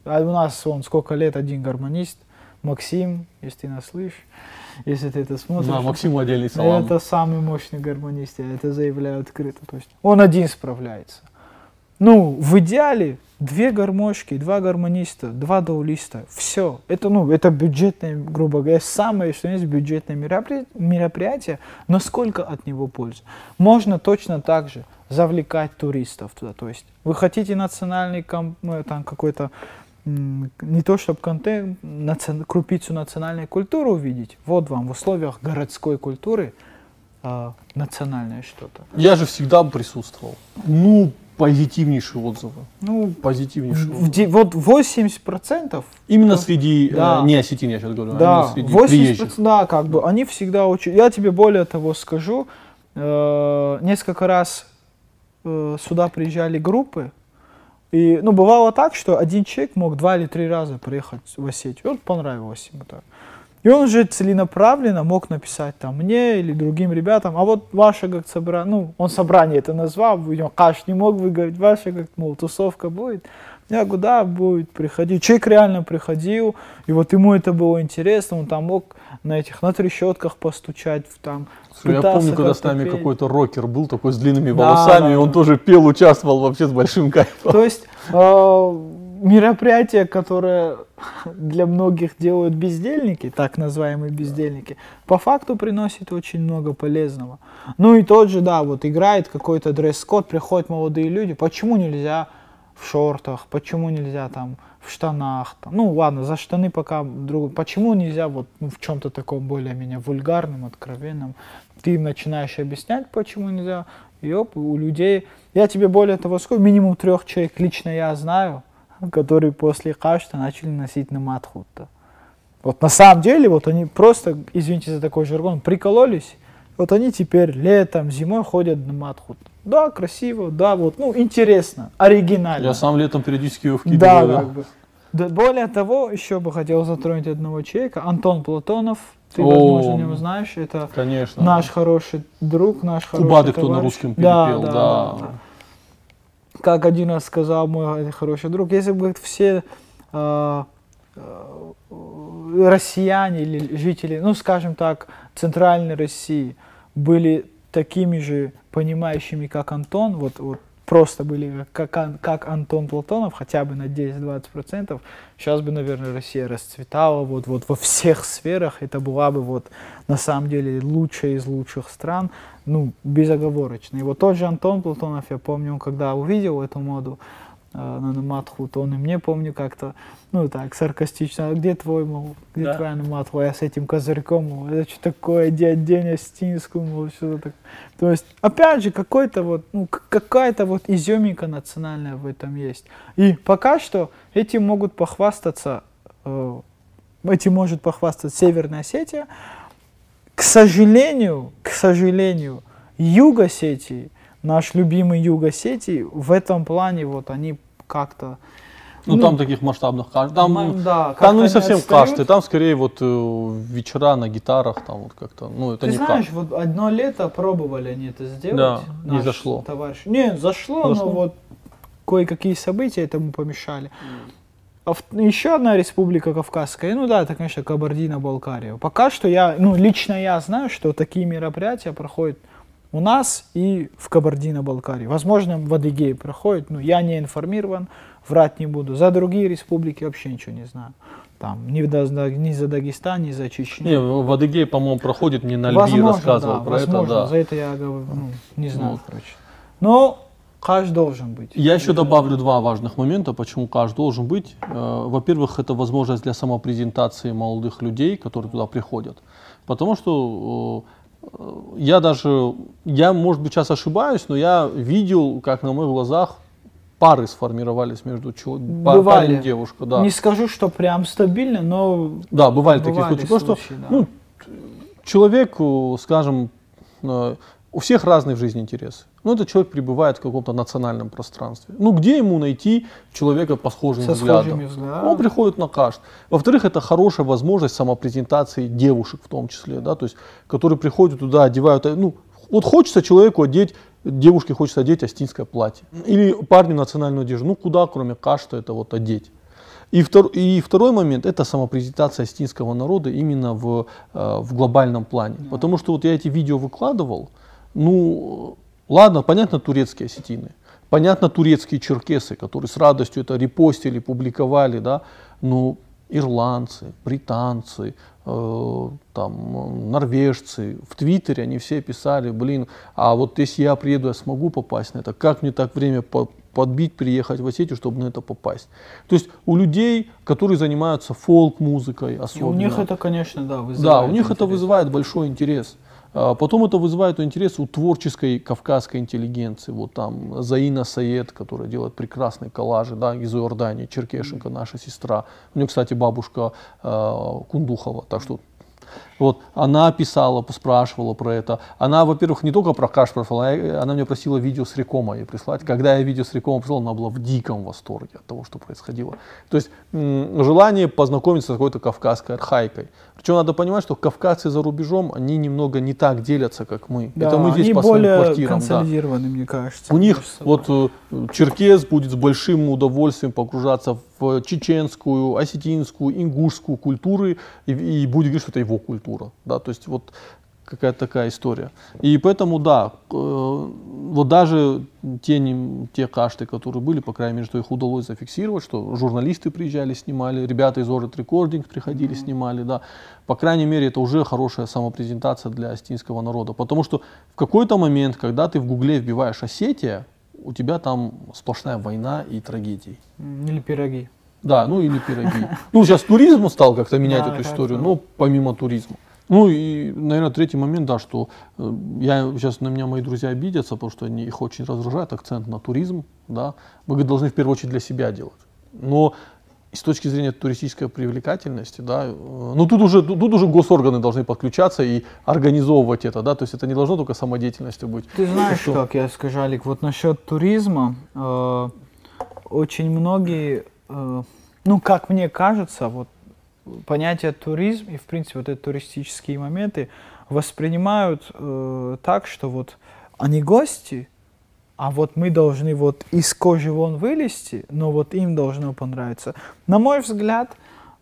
а у нас он сколько лет, один гармонист, Максим, если ты нас слышишь, если ты это смотришь. Да, Максиму отдельный салам. Это самый мощный гармонист, я это заявляю открыто. То есть он один справляется. Ну, в идеале две гармошки, два гармониста, два даулиста. Все. Это, ну, это бюджетное, грубо говоря, самое, что есть бюджетное мероприятие, мероприятие, но сколько от него пользы? Можно точно так же завлекать туристов туда. То есть вы хотите национальный ну, там какой-то не то чтобы контент, наци... крупицу национальной культуры увидеть, вот вам в условиях городской культуры э, национальное что-то. Я же всегда присутствовал. Ну, позитивнейшие отзывы. Ну, позитивнейшие. В, отзывы. Вот 80 процентов. Именно среди э, да. э, не осетин, я сейчас говорю, а да, а среди 80%, приезжих. Да, как бы они всегда очень. Я тебе более того скажу, э, несколько раз э, сюда приезжали группы, и, ну, бывало так, что один человек мог два или три раза приехать в Осетию. Вот понравилось ему так. И он уже целенаправленно мог написать там мне или другим ребятам, а вот ваше как собрание, ну, он собрание это назвал, Каш не мог выговорить, ваше как, мол, тусовка будет. Я говорю, да, будет приходить. Человек реально приходил, и вот ему это было интересно, он там мог на этих, на трещотках постучать, там, я помню, когда с нами какой-то рокер был такой с длинными волосами, да, и он да. тоже пел, участвовал вообще с большим кайфом. То есть э, мероприятие, которое для многих делают бездельники, так называемые бездельники, по факту приносит очень много полезного. Ну и тот же, да, вот играет какой-то дресс-код, приходят молодые люди, почему нельзя в шортах, почему нельзя там в штанах, там, ну ладно, за штаны пока друг, почему нельзя вот ну, в чем-то таком более-менее вульгарном, откровенном, ты им начинаешь объяснять, почему нельзя, и оп, у людей, я тебе более того скажу, минимум трех человек лично я знаю, которые после кашта начали носить намат хутта. Вот на самом деле, вот они просто, извините за такой жаргон, прикололись, вот они теперь летом, зимой ходят на матхут. Да, красиво, да, вот, ну, интересно, оригинально. Я сам летом периодически его вкидываю. Да, да. Как бы. Да, более того, еще бы хотел затронуть одного человека, Антон Платонов, ты, О, возможно, не знаешь, это конечно. наш хороший друг, наш хороший Кубаты, кто на русском перепел, да. да. да. да как один раз сказал мой хороший друг, если бы все э, э, россияне или жители, ну, скажем так, центральной России были такими же понимающими, как Антон, вот, вот просто были как, как Антон Платонов, хотя бы на 10-20%, сейчас бы, наверное, Россия расцветала вот, вот во всех сферах. Это была бы вот на самом деле лучшая из лучших стран, ну, безоговорочно. И вот тот же Антон Платонов, я помню, когда увидел эту моду, э, на Наматху, то он и мне, помню, как-то, ну так, саркастично, а где твой, мол, где Да. твоя Наматху, а я с этим козырьком, мол, это что такое, дядь Деня Стинскую, мол, что так. То есть, опять же, какой-то вот, ну, какая-то вот изюминка национальная в этом есть. И пока что этим могут похвастаться, э, этим может похвастаться Северная Осетия, к сожалению, к сожалению, Юг Осетии, наш любимый Юг Осетии, в этом плане вот они как-то... Ну, Ну, там таких масштабных кашт. Там, м, да, там ну не совсем отстают. кашты, там скорее вот э, вечера на гитарах, там вот как-то, ну это Ты не знаешь, кашт. вот одно лето пробовали они это сделать. Да, не зашло. Товарищ. Не, зашло, Зашло. но вот кое-какие события этому помешали. А в- еще одна республика Кавказская, ну да, это, конечно, Кабардино-Балкария. Пока что я, ну лично я знаю, что такие мероприятия проходят у нас и в Кабардино-Балкарии. Возможно, в Адыгее проходят, но я не информирован, врать не буду. За другие республики вообще ничего не знаю. Там ни, за- ни за Дагестан, ни за Чечню. Не, в Адыгее, по-моему, проходит, мне Нальби Возможно, рассказывал да, про возможно, это, да. За это я говорю, ну, не знаю, Вот. короче. Но каждый должен быть. Я еще добавлю два важных момента, почему каждый должен быть. Э, Во-первых, это возможность для самопрезентации молодых людей, которые туда приходят. Потому что я даже, я, может быть, сейчас ошибаюсь, но я видел, как на моих глазах пары сформировались между Бывали. парень и девушка. Да, Не скажу, что прям стабильно, но да бывали, такие бывали случаи. Просто случаи, да. ну, человек, э, скажем, э, у всех разные в жизни интересы. Ну, этот человек пребывает в каком-то национальном пространстве. Ну, где ему найти человека по схожим со взглядам? взглядами. Он приходит на кашт. Во-вторых, это хорошая возможность самопрезентации девушек в том числе, да, то есть, которые приходят туда, одевают, ну, вот хочется человеку одеть, девушке хочется одеть астинское платье. Или парню национальную одежду. Ну, куда, кроме кашта, это вот одеть? И, втор- и второй момент – это самопрезентация астинского народа именно в, э, в глобальном плане. Потому что вот я эти видео выкладывал, ну, ладно, понятно, турецкие осетины, понятно, турецкие черкесы, которые с радостью это репостили, публиковали, да, но ирландцы, британцы, э, там, норвежцы, в Твиттере они все писали, блин, а вот если я приеду, я смогу попасть на это, как мне так время по- подбить, приехать в Осетию, чтобы на это попасть. То есть у людей, которые занимаются фолк-музыкой И особенно, у них это, конечно, да, вызывает. да, у них это интерес. вызывает большой интерес. А Потом это вызывает интерес у творческой кавказской интеллигенции. Вот там Заина Саед, которая делает прекрасные коллажи, да, из Иордании, Черкешенко, наша сестра. У нее, кстати, бабушка э, Кундухова, так что вот, она писала, спрашивала про это. Она, во-первых, не только про каш спрашивала, а она меня просила видео с Рекома ей прислать. Когда я видео с Рекома прислал, она была в диком восторге от того, что происходило. То есть желание познакомиться с какой-то кавказской архаикой. Причем надо понимать, что кавказцы за рубежом, они немного не так делятся, как мы. Да, это мы здесь они по своим более квартирам. да. консолидированы, мне кажется. У них вот э, черкес будет с большим удовольствием погружаться в чеченскую, осетинскую, ингушскую культуры и, и будет говорить, что это его культура. Да? То есть вот какая-то такая история. И поэтому, да, э, вот даже те, те кашты, которые были, по крайней мере, что их удалось зафиксировать, что журналисты приезжали, снимали, ребята из Orient Recording приходили, снимали, да. По крайней мере, это уже хорошая самопрезентация для остинского народа. Потому что в какой-то момент, когда ты в гугле вбиваешь Осетия, у тебя там сплошная война и трагедии. Или пироги. Да, ну или пироги. <laughs> Ну, сейчас туризм стал как-то менять Да, эту историю, но помимо туризма. Ну и, наверное, третий момент, да, что э, я сейчас на меня мои друзья обидятся, потому что они их очень раздражает акцент на туризм, да. Мы говорит, должны в первую очередь для себя делать. Но с точки зрения туристической привлекательности, да, э, ну тут уже, тут, тут уже госорганы должны подключаться и организовывать это, да, то есть это не должно только самодеятельностью быть. Ты знаешь, что? как я скажу, Алик, вот насчет туризма, э, очень многие, э, ну, как мне кажется, вот понятие туризм и, в принципе, вот эти туристические моменты воспринимают э, так, что вот они гости, а вот мы должны вот из кожи вон вылезти, но вот им должно понравиться. На мой взгляд,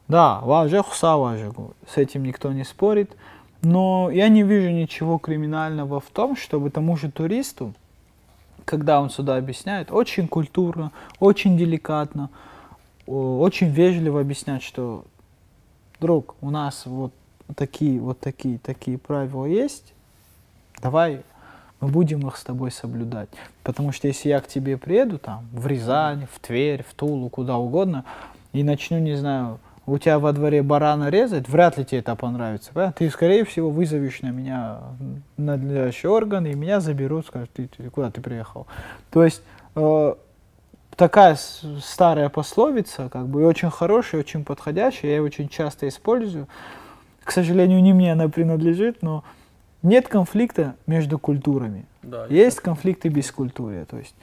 да, важно хуса важно, с этим никто не спорит, но я не вижу ничего криминального в том, чтобы тому же туристу, когда он сюда объясняет, очень культурно, очень деликатно, очень вежливо объяснять, что, друг, у нас вот такие, вот такие, такие правила есть, давай мы будем их с тобой соблюдать. Потому что если я к тебе приеду, там, в Рязань, в Тверь, в Тулу, куда угодно, и начну, не знаю, у тебя во дворе барана резать, вряд ли тебе это понравится. Правильно? Ты, скорее всего, вызовешь на меня надлежащий орган, и меня заберут, скажут, ты, ты куда ты приехал. То есть э, такая старая пословица, как бы, и очень хорошая, очень подходящая, я ее очень часто использую. К сожалению, не мне она принадлежит, но нет конфликта между культурами. Да, есть так. конфликты без культуры. То есть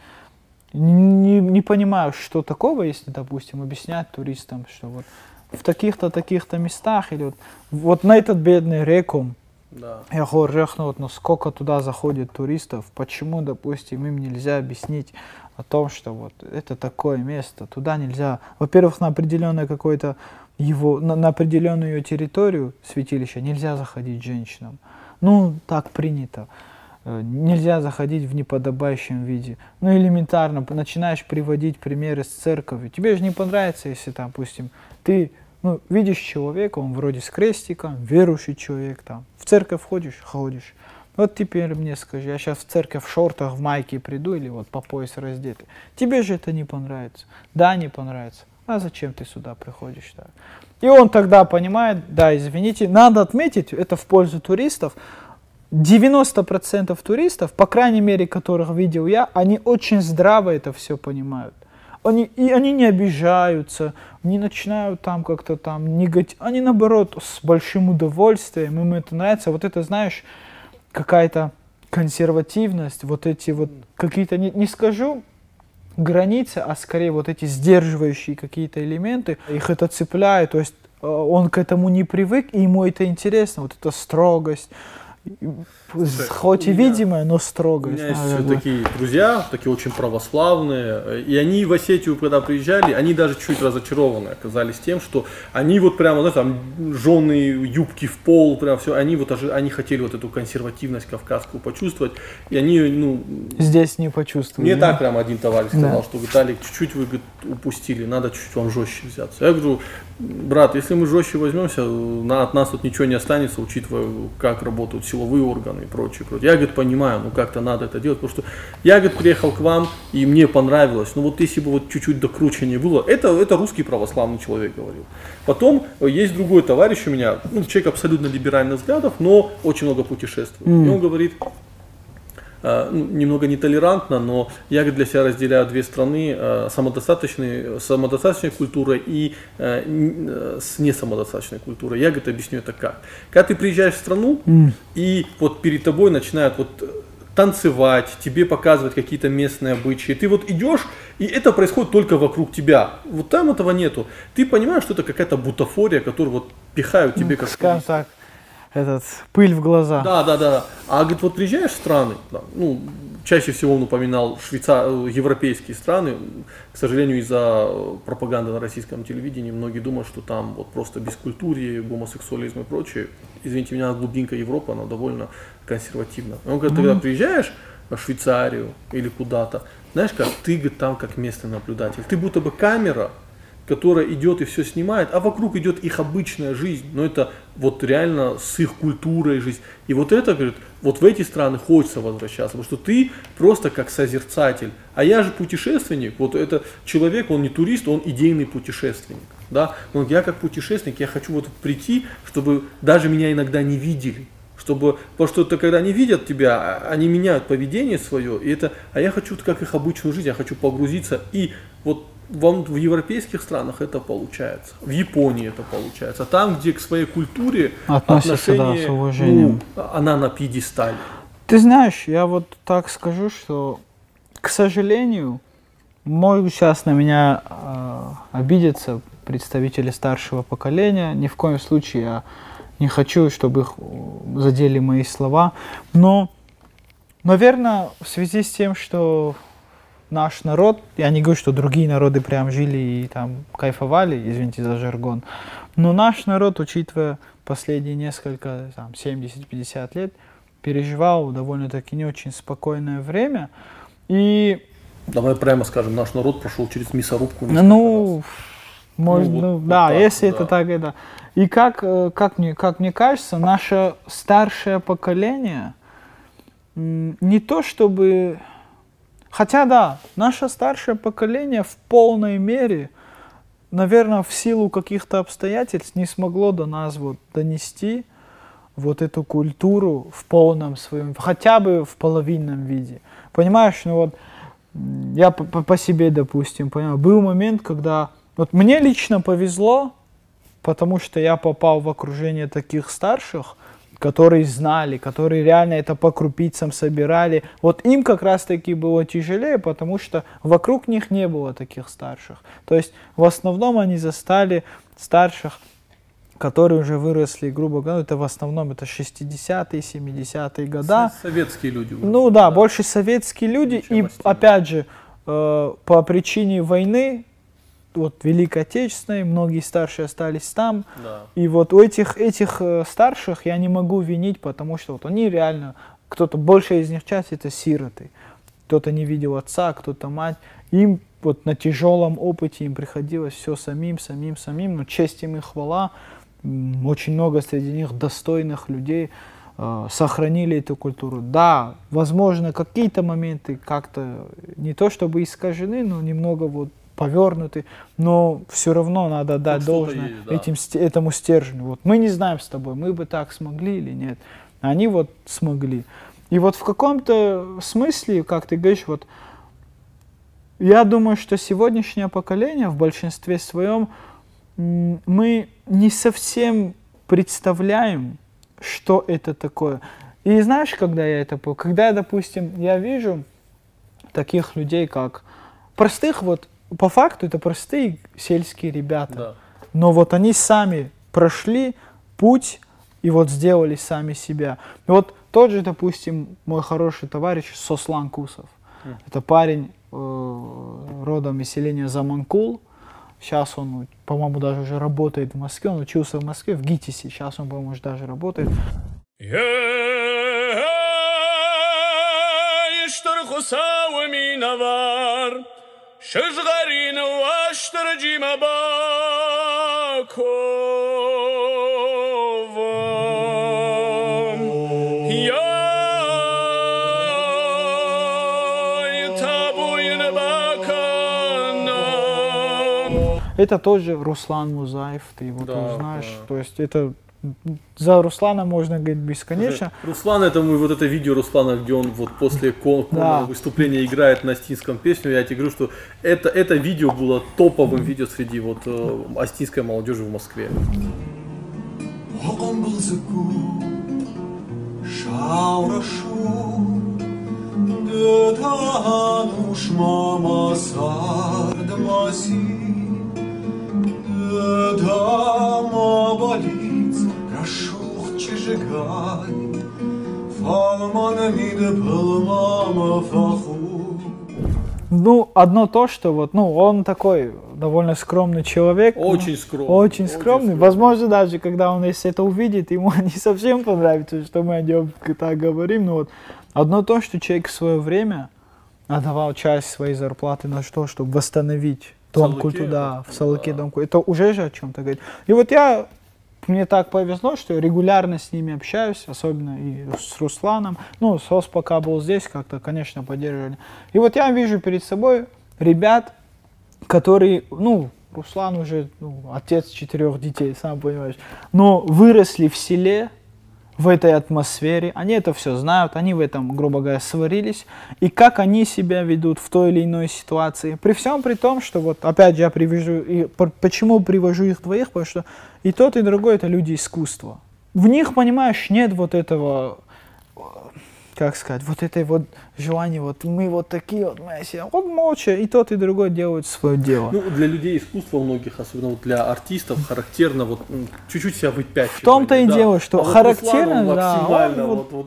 не, не понимаю, что такого, если, допустим, объяснять туристам, что вот в таких-то, таких-то местах, или вот, вот на этот бедный реку, да. я говорю, вот, ну сколько туда заходит туристов, почему, допустим, им нельзя объяснить о том, что вот это такое место, туда нельзя, во-первых, на определенное какое-то его, на, на определенную территорию святилища нельзя заходить женщинам. Ну, так принято. Э, нельзя заходить в неподобающем виде. Ну, элементарно, начинаешь приводить примеры с церковью. Тебе же не понравится, если, там, допустим, ты ну, видишь человека, он вроде с крестиком, верующий человек, там, в церковь ходишь, ходишь. Вот теперь мне скажи, я сейчас в церковь в шортах, в майке приду или вот по пояс раздетый. Тебе же это не понравится. Да, не понравится. А зачем ты сюда приходишь? Так? И он тогда понимает, да, извините, надо отметить, это в пользу туристов, 90% туристов, по крайней мере, которых видел я, они очень здраво это все понимают. Они, и они не обижаются, не начинают там как-то там негатив. Они наоборот с большим удовольствием, им это нравится. Вот это, знаешь, какая-то консервативность, вот эти вот какие-то, не, не скажу границы, а скорее вот эти сдерживающие какие-то элементы, их это цепляет, то есть э, он к этому не привык, и ему это интересно, вот эта строгость, Слушай, Хоть и видимая, но строгая. У меня есть такие друзья, такие очень православные, и они в Осетию, когда приезжали, они даже чуть разочарованы оказались тем, что они вот прямо, знаешь, там, жены, юбки в пол, прям все, они вот они хотели вот эту консервативность кавказскую почувствовать, и они, ну... Здесь не почувствовали. Мне да? так прям один товарищ сказал, да. что Виталик, чуть-чуть вы говорит, упустили, надо чуть-чуть вам жестче взяться. Я говорю, брат, если мы жестче возьмемся, на, от нас тут ничего не останется, учитывая, как работают силовые органы и прочее. прочее. Я, говорит, понимаю, ну как-то надо это делать, потому что я, говорит, приехал к вам, и мне понравилось, ну вот если бы вот чуть-чуть докручивание было, это, это русский православный человек говорил. Потом э, есть другой товарищ у меня, ну, человек абсолютно либеральных взглядов, но очень много путешествует. Mm. И он говорит, немного нетолерантно, но я для себя разделяю две страны, э, самодостаточные, самодостаточной культурой и э, с несамодостаточной культурой. Я, говорит, объясню это как. Когда ты приезжаешь в страну, mm. и вот перед тобой начинают вот танцевать, тебе показывать какие-то местные обычаи. Ты вот идешь, и это происходит только вокруг тебя. Вот там этого нету. Ты понимаешь, что это какая-то бутафория, которую вот пихают тебе как... Скажем так, этот, пыль в глаза. Да, да, да. А говорит, вот приезжаешь в страны, да, ну, чаще всего он упоминал швейцар... европейские страны, к сожалению, из-за пропаганды на российском телевидении многие думают, что там вот просто бескультурье, гомосексуализм и прочее. Извините меня, глубинка Европы, она довольно консервативна. Он говорит, mm-hmm. когда приезжаешь в Швейцарию или куда-то, знаешь как, ты говорит, там как местный наблюдатель, ты будто бы камера, которая идет и все снимает, а вокруг идет их обычная жизнь, но это вот реально с их культурой жизнь. И вот это, говорит, вот в эти страны хочется возвращаться, потому что ты просто как созерцатель, а я же путешественник, вот это человек, он не турист, он идейный путешественник, да, но я как путешественник, я хочу вот прийти, чтобы даже меня иногда не видели, чтобы, потому что это когда они видят тебя, они меняют поведение свое, и это, а я хочу как их обычную жизнь, я хочу погрузиться и вот в, в европейских странах это получается, в Японии это получается. А там, где к своей культуре отношение, да, с уважением. Ну, она на пьедестале. Ты знаешь, я вот так скажу, что, к сожалению, могут сейчас на меня э, обидеться представители старшего поколения. Ни в коем случае я не хочу, чтобы их задели мои слова. Но, наверное, в связи с тем, что наш народ, я не говорю, что другие народы прям жили и там кайфовали, извините за жаргон, но наш народ, учитывая последние несколько, там, 70-50 лет, переживал довольно-таки не очень спокойное время. И... Давай прямо скажем, наш народ прошел через мясорубку. Ну, может, ну, ну вот, да, вот так, если да. это так, это. И как, э, как, мне, как мне кажется, наше старшее поколение – не то чтобы... Хотя да, наше старшее поколение в полной мере, наверное, в силу каких-то обстоятельств не смогло до нас вот донести вот эту культуру в полном своем, хотя бы в половинном виде. Понимаешь, ну вот я по, по себе, допустим, понимаю, был момент, когда вот мне лично повезло, потому что я попал в окружение таких старших, которые знали, которые реально это по крупицам собирали. Вот им как раз-таки было тяжелее, потому что вокруг них не было таких старших. То есть в основном они застали старших, которые уже выросли, грубо говоря, это в основном это 60-е, 70-е года. Советские люди. Ну да, да. больше советские люди. Чем и опять же, э, по причине войны вот Великой Отечественной, многие старшие остались там. Да. И вот у этих, этих э, старших я не могу винить, потому что вот они реально, кто-то, большая из них часть это сироты. Кто-то не видел отца, кто-то мать. Им вот на тяжелом опыте им приходилось все самим, самим, самим. Но честь им и хвала. Очень много среди них достойных людей э, сохранили эту культуру. Да, возможно, какие-то моменты как-то не то чтобы искажены, но немного вот повернуты, но все равно надо дать ну, должное есть, да. этим, этому стержню. Вот мы не знаем с тобой, мы бы так смогли или нет. Они вот смогли. И вот в каком-то смысле, как ты говоришь, вот я думаю, что сегодняшнее поколение в большинстве своем мы не совсем представляем, что это такое. И знаешь, когда я это понял? Когда, допустим, я вижу таких людей, как простых вот по факту это простые сельские ребята. Да. Но вот они сами прошли путь и вот сделали сами себя. И вот тот же, допустим, мой хороший товарищ Сослан Кусов. Mm. Это парень э, родом из селения Заманкул. Сейчас он, по-моему, даже уже работает в Москве. Он учился в Москве, в ГИТИСе. Сейчас он, по-моему, уже даже работает. شجغرين واشترجي مباكوفم يا Это тоже Руслан Музаев, ты его да, тоже знаешь. Да. То есть это за Руслана можно говорить бесконечно. Руслан, это мы вот это видео Руслана, где он вот после да. выступления играет на астинском песню. Я тебе говорю, что это, это видео было топовым видео среди вот э, астинской молодежи в Москве. Дама жигай, ну, одно то, что вот, ну, он такой довольно скромный человек. Очень ну, скромный. Очень скромный. Очень Возможно, даже когда он если это увидит, ему <laughs> не совсем понравится, что мы о нем так говорим. Но вот одно то, что человек в свое время отдавал часть своей зарплаты на что, чтобы восстановить дом культуры, да, в Салаке да. дом культуры. Это уже же о чем-то говорит. И вот я мне так повезло, что я регулярно с ними общаюсь, особенно и с Русланом. Ну, СОС пока был здесь, как-то, конечно, поддерживали. И вот я вижу перед собой ребят, которые, ну, Руслан уже ну, отец четырех детей, сам понимаешь, но выросли в селе, в этой атмосфере, они это все знают, они в этом, грубо говоря, сварились, и как они себя ведут в той или иной ситуации. При всем при том, что вот опять же я привожу, и почему привожу их двоих, потому что и тот, и другой это люди искусства. В них, понимаешь, нет вот этого, как сказать, вот этой вот желания, вот мы вот такие вот, мы все, вот молча, и тот, и другой делают свое дело. Ну, для людей искусства многих, особенно вот для артистов, характерно вот чуть-чуть себя выпячивать. В том-то и да. дело, что а характерно, вот да, максимально вот, вот, вот,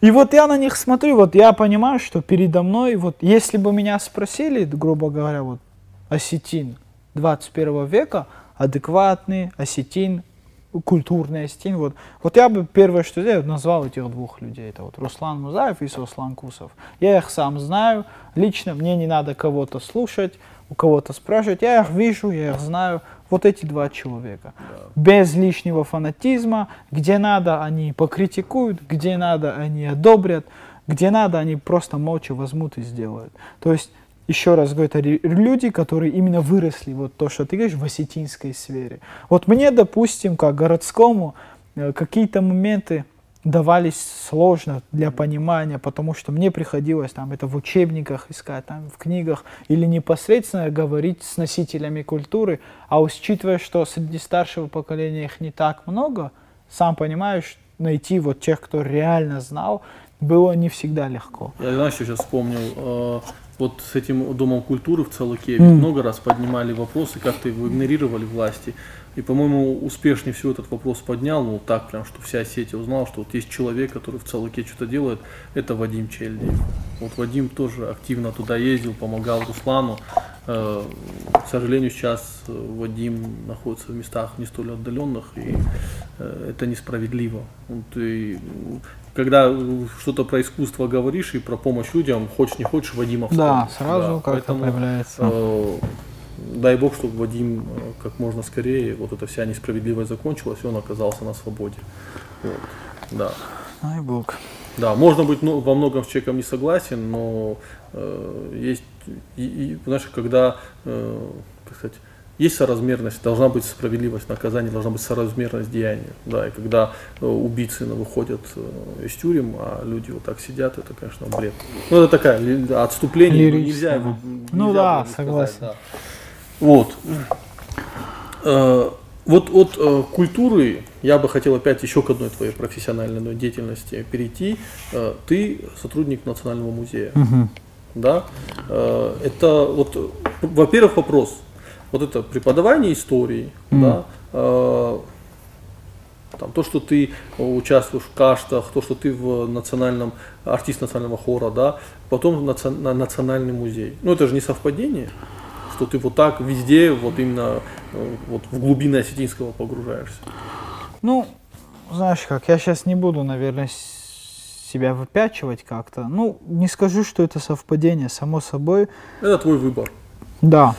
и вот я на них смотрю, вот я понимаю, что передо мной, вот если бы меня спросили, грубо говоря, вот осетин 21 века, адекватный осетин, культурный осетин. Вот, вот я бы первое, что сделал, назвал этих двух людей. Это вот Руслан Музаев и Сослан Кусов. Я их сам знаю, лично мне не надо кого-то слушать, у кого-то спрашивать. Я их вижу, я их знаю. Вот эти два человека. Да. Без лишнего фанатизма. Где надо, они покритикуют, где надо, они одобрят. Где надо, они просто молча возьмут и сделают. То есть, еще раз говорю, это люди, которые именно выросли, вот то, что ты говоришь, в осетинской сфере. Вот мне, допустим, как городскому, э, какие-то моменты давались сложно для понимания, потому что мне приходилось там это в учебниках искать, там в книгах, или непосредственно говорить с носителями культуры, а учитывая, что среди старшего поколения их не так много, сам понимаешь, найти вот тех, кто реально знал, было не всегда легко. Я, знаешь, сейчас вспомнил, э, вот с этим Домом культуры в Целуке mm. много раз поднимали вопросы, как-то его игнорировали власти. И, по-моему, успешнее всего этот вопрос поднял, ну так прям, что вся сеть узнала, что вот есть человек, который в Целуке что-то делает, это Вадим Чельдиев. Вот Вадим тоже активно туда ездил, помогал Руслану. Э, к сожалению, сейчас Вадим находится в местах не столь отдаленных, и э, это несправедливо. Вот, и когда что-то про искусство говоришь и про помощь людям, хочешь не хочешь, Вадима Да, сразу да, как-то появляется. Э, дай бог, чтобы Вадим как можно скорее, вот эта вся несправедливость закончилась, и он оказался на свободе. Вот, да. Дай бог. Да, можно быть ну, во многом с человеком не согласен, но э, есть, и, и, знаешь, когда, э, как сказать, есть соразмерность, должна быть справедливость наказания, должна быть соразмерность деяния. Да, и когда э, убийцы выходят э, из тюрем, а люди вот так сидят, это, конечно, бред. Ну, это такая отступление, Лирично. нельзя его. Ну да, согласен. Сказать, да. Вот. Э, вот от культуры я бы хотел опять еще к одной твоей профессиональной деятельности перейти. Ты сотрудник Национального музея. Угу. Да? Это вот, во-первых, вопрос. Вот это преподавание истории, mm. да, э, там, то, что ты участвуешь в каштах, то, что ты в национальном, артист национального хора, да, потом на, на национальный музей. Ну, это же не совпадение что ты вот так везде, вот именно э, вот в глубины осетинского погружаешься? Ну, знаешь как, я сейчас не буду, наверное, себя выпячивать как-то. Ну, не скажу, что это совпадение, само собой. Это твой выбор. Да.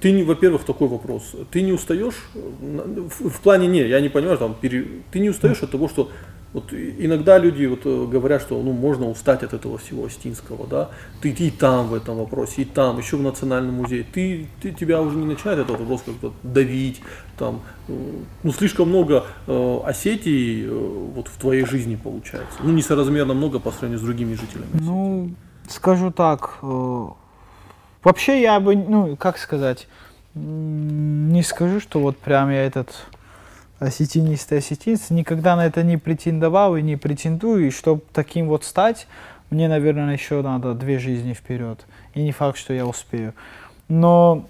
Ты, во-первых, такой вопрос. Ты не устаешь, в, в плане не, я не понимаю, там, пере, ты не устаешь от того, что вот иногда люди вот э, говорят, что ну, можно устать от этого всего Остинского, да, ты, ты и там в этом вопросе, и там, еще в Национальном музее, ты, ты тебя уже не начинает этот вопрос как-то давить, там, э, ну, слишком много э, Осетии э, вот в твоей жизни получается, ну, несоразмерно много по сравнению с другими жителями. Осетии. Ну, скажу так, э, вообще я бы, ну, как сказать, не скажу, что вот прям я этот осетинист и осетинец, никогда на это не претендовал и не претендую, и чтобы таким вот стать, мне, наверное, еще надо две жизни вперед, и не факт, что я успею. Но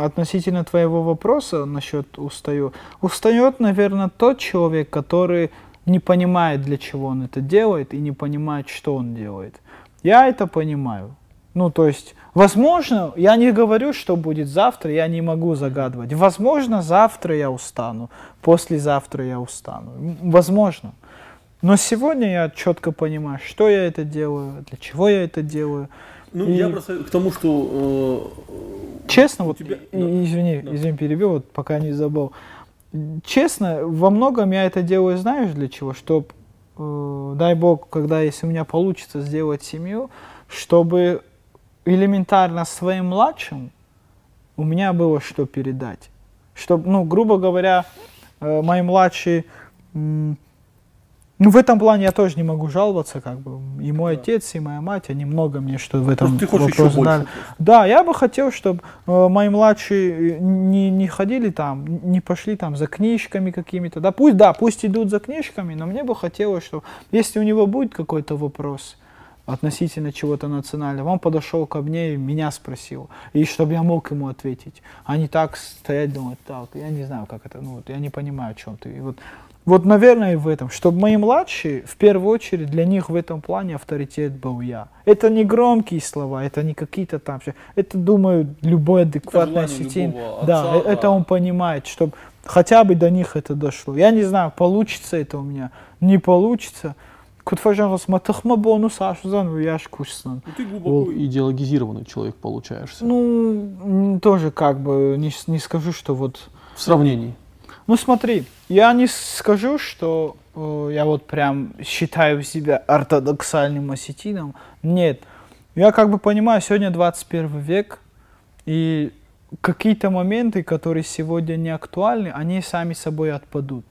относительно твоего вопроса насчет устаю, устает, наверное, тот человек, который не понимает, для чего он это делает, и не понимает, что он делает. Я это понимаю. Ну, то есть, возможно, я не говорю, что будет завтра, я не могу загадывать. Возможно, завтра я устану, послезавтра я устану. Возможно. Но сегодня я четко понимаю, что я это делаю, для чего я это делаю. Ну, и... я просто к тому, что... Э, Честно, вот, тебя... извини, да. извини, перебил, вот пока не забыл. Честно, во многом я это делаю, знаешь, для чего? Чтобы, э, дай бог, когда, если у меня получится сделать семью, чтобы элементарно своим младшим у меня было что передать. Чтобы, ну, грубо говоря, э, мои младшие, ну, в этом плане я тоже не могу жаловаться, как бы. И мой да. отец, и моя мать, они много мне что в этом ты хочешь еще дали. Да, я бы хотел, чтобы э, мои младшие не, не ходили там, не пошли там за книжками какими-то. Да, пусть, да, пусть идут за книжками, но мне бы хотелось, чтобы, если у него будет какой-то вопрос, относительно чего-то национального. Он подошел ко мне и меня спросил. И чтобы я мог ему ответить. А не так стоять, думать, так, я не знаю, как это, ну, вот, я не понимаю, о чем ты. И вот, вот, наверное, и в этом. Чтобы мои младшие, в первую очередь, для них в этом плане авторитет был я. Это не громкие слова, это не какие-то там... Это, думаю, любой адекватный осетин. Да, отца, это он понимает, чтобы хотя бы до них это дошло. Я не знаю, получится это у меня, не получится – Кутфажарас матахма бонус ашзан яш кушсан. Ты глубоко идеологизированный человек получаешься. Ну, тоже как бы, не, не скажу, что вот... В сравнении. Ну смотри, я не скажу, что э, я вот прям считаю себя ортодоксальным осетином. Нет, я как бы понимаю, сегодня 21 век, и какие-то моменты, которые сегодня не актуальны, они сами собой отпадут.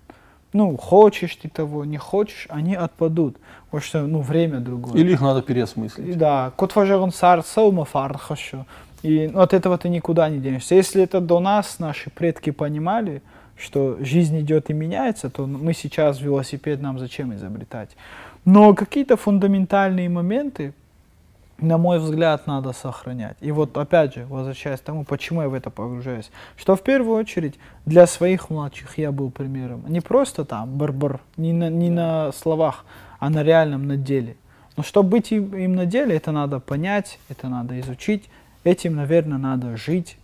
Ну, хочешь ты того, не хочешь, они отпадут. Потому что, ну, время другое. Или их надо переосмыслить. Да, кот важерон сар саумафар хочу. И ну, от этого ты никуда не денешься. Если это до нас наши предки понимали, что жизнь идет и меняется, то мы сейчас велосипед нам зачем изобретать? Но какие-то фундаментальные моменты, на мой взгляд, надо сохранять. И вот опять же, возвращаясь к тому, почему я в это погружаюсь, что в первую очередь для своих младших я был примером. Не просто там бар-бар, не на, не на словах, а на реальном, на деле. Но чтобы быть им, им на деле, это надо понять, это надо изучить, этим, наверное, надо жить.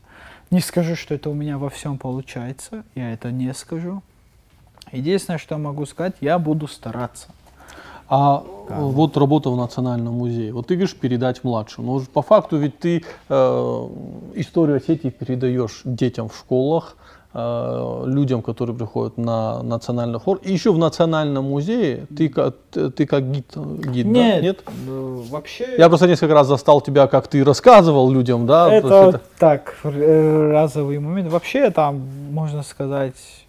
Не скажу, что это у меня во всем получается, я это не скажу. Единственное, что могу сказать, я буду стараться. А как? вот работа в Национальном музее. Вот ты говоришь передать младшим. Но по факту ведь ты э, историю Осетии передаешь детям в школах, э, людям, которые приходят на национальный хор. И еще в Национальном музее ты, ты, ты как гид, гид Нет, да? Нет? Ну, вообще... Я просто несколько раз застал тебя, как ты рассказывал людям, да? Это, это... так, э, разовый момент. Вообще там, можно сказать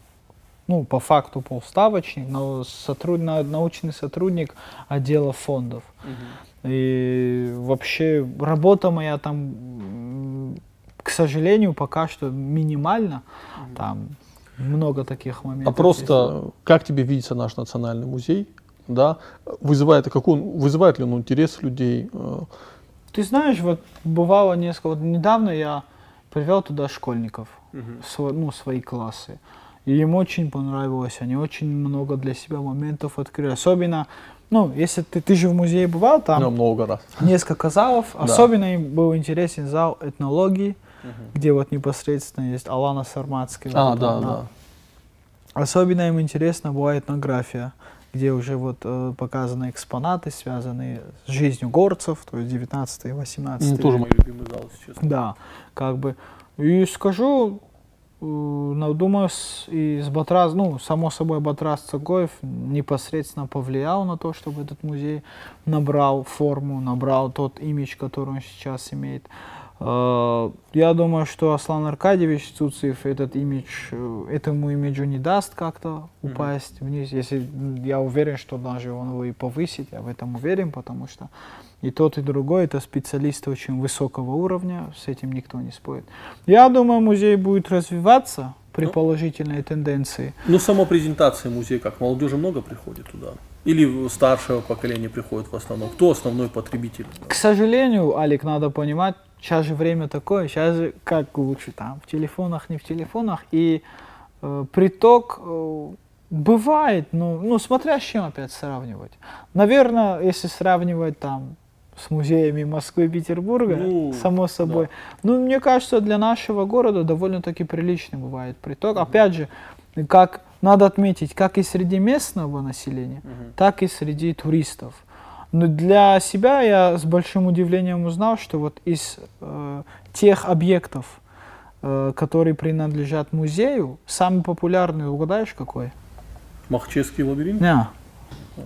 ну, по факту полставочник, но сотруд... научный сотрудник отдела фондов. Угу. И вообще работа моя там, к сожалению, пока что минимальна. Угу. Там много таких моментов. А просто есть. как тебе видится наш национальный музей? Да, вызывает, как он, вызывает ли он интерес людей? Э? Ты знаешь, вот бывало несколько, вот недавно я привел туда школьников, угу. сво, ну, свои классы. И им очень понравилось, они очень много для себя моментов открыли. Особенно, ну, если ты, ты же в музее бывал, там ну, много раз. несколько залов. Да. Особенно им был интересен зал этнологии, угу. где вот непосредственно есть Алана Сарматская. А, вот да, да. Особенно им интересна была этнография, где уже вот э, показаны экспонаты, связанные с жизнью горцев, то есть 19 и 18 ну, Тоже мои любимые залы, честно. Да, как бы. И скажу, ну, думаю, и с Батрас, ну, само собой, Батрас Цагоев непосредственно повлиял на то, чтобы этот музей набрал форму, набрал тот имидж, который он сейчас имеет. Э, я думаю, что Аслан Аркадьевич Цуцев этот имидж, э, этому имиджу не даст как-то упасть mm-hmm. вниз. Если я уверен, что даже он его и повысит, я в этом уверен, потому что и тот, и другой это специалисты очень высокого уровня, с этим никто не спорит. Я думаю, музей будет развиваться при ну, положительной тенденции. Ну, сама презентация музея, как молодежи много приходит туда? Или старшего поколения приходит в основном? Кто основной потребитель? К сожалению, Алик, надо понимать, сейчас же время такое, сейчас же как лучше там, в телефонах, не в телефонах, и э, приток э, бывает, ну, ну, смотря с чем опять сравнивать. Наверное, если сравнивать там с музеями Москвы и Петербурга, ну, само собой. Да. Ну, мне кажется, для нашего города довольно-таки приличный бывает приток. Угу. Опять же, как надо отметить, как и среди местного населения, угу. так и среди туристов. Но для себя я с большим удивлением узнал, что вот из э, тех объектов, э, которые принадлежат музею, самый популярный, угадаешь какой? Махчевский лабиринт? Не.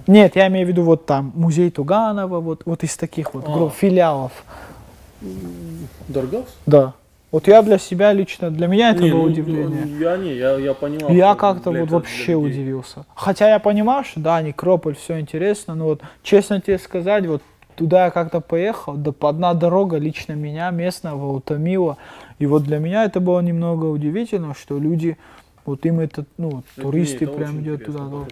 Нет, я имею в виду вот там музей Туганова, вот, вот из таких вот а. филиалов. Доргас? Да. Вот я для себя лично, для меня это не, было ну, удивление. Ну, я не, я, я понимал. Я как-то вот вообще удивился. Хотя я понимал, что да, Некрополь, все интересно, но вот честно тебе сказать, вот туда я как-то поехал, да одна дорога лично меня местного утомила. И вот для меня это было немного удивительно, что люди, вот им это, ну, это туристы это прям идут туда. Да.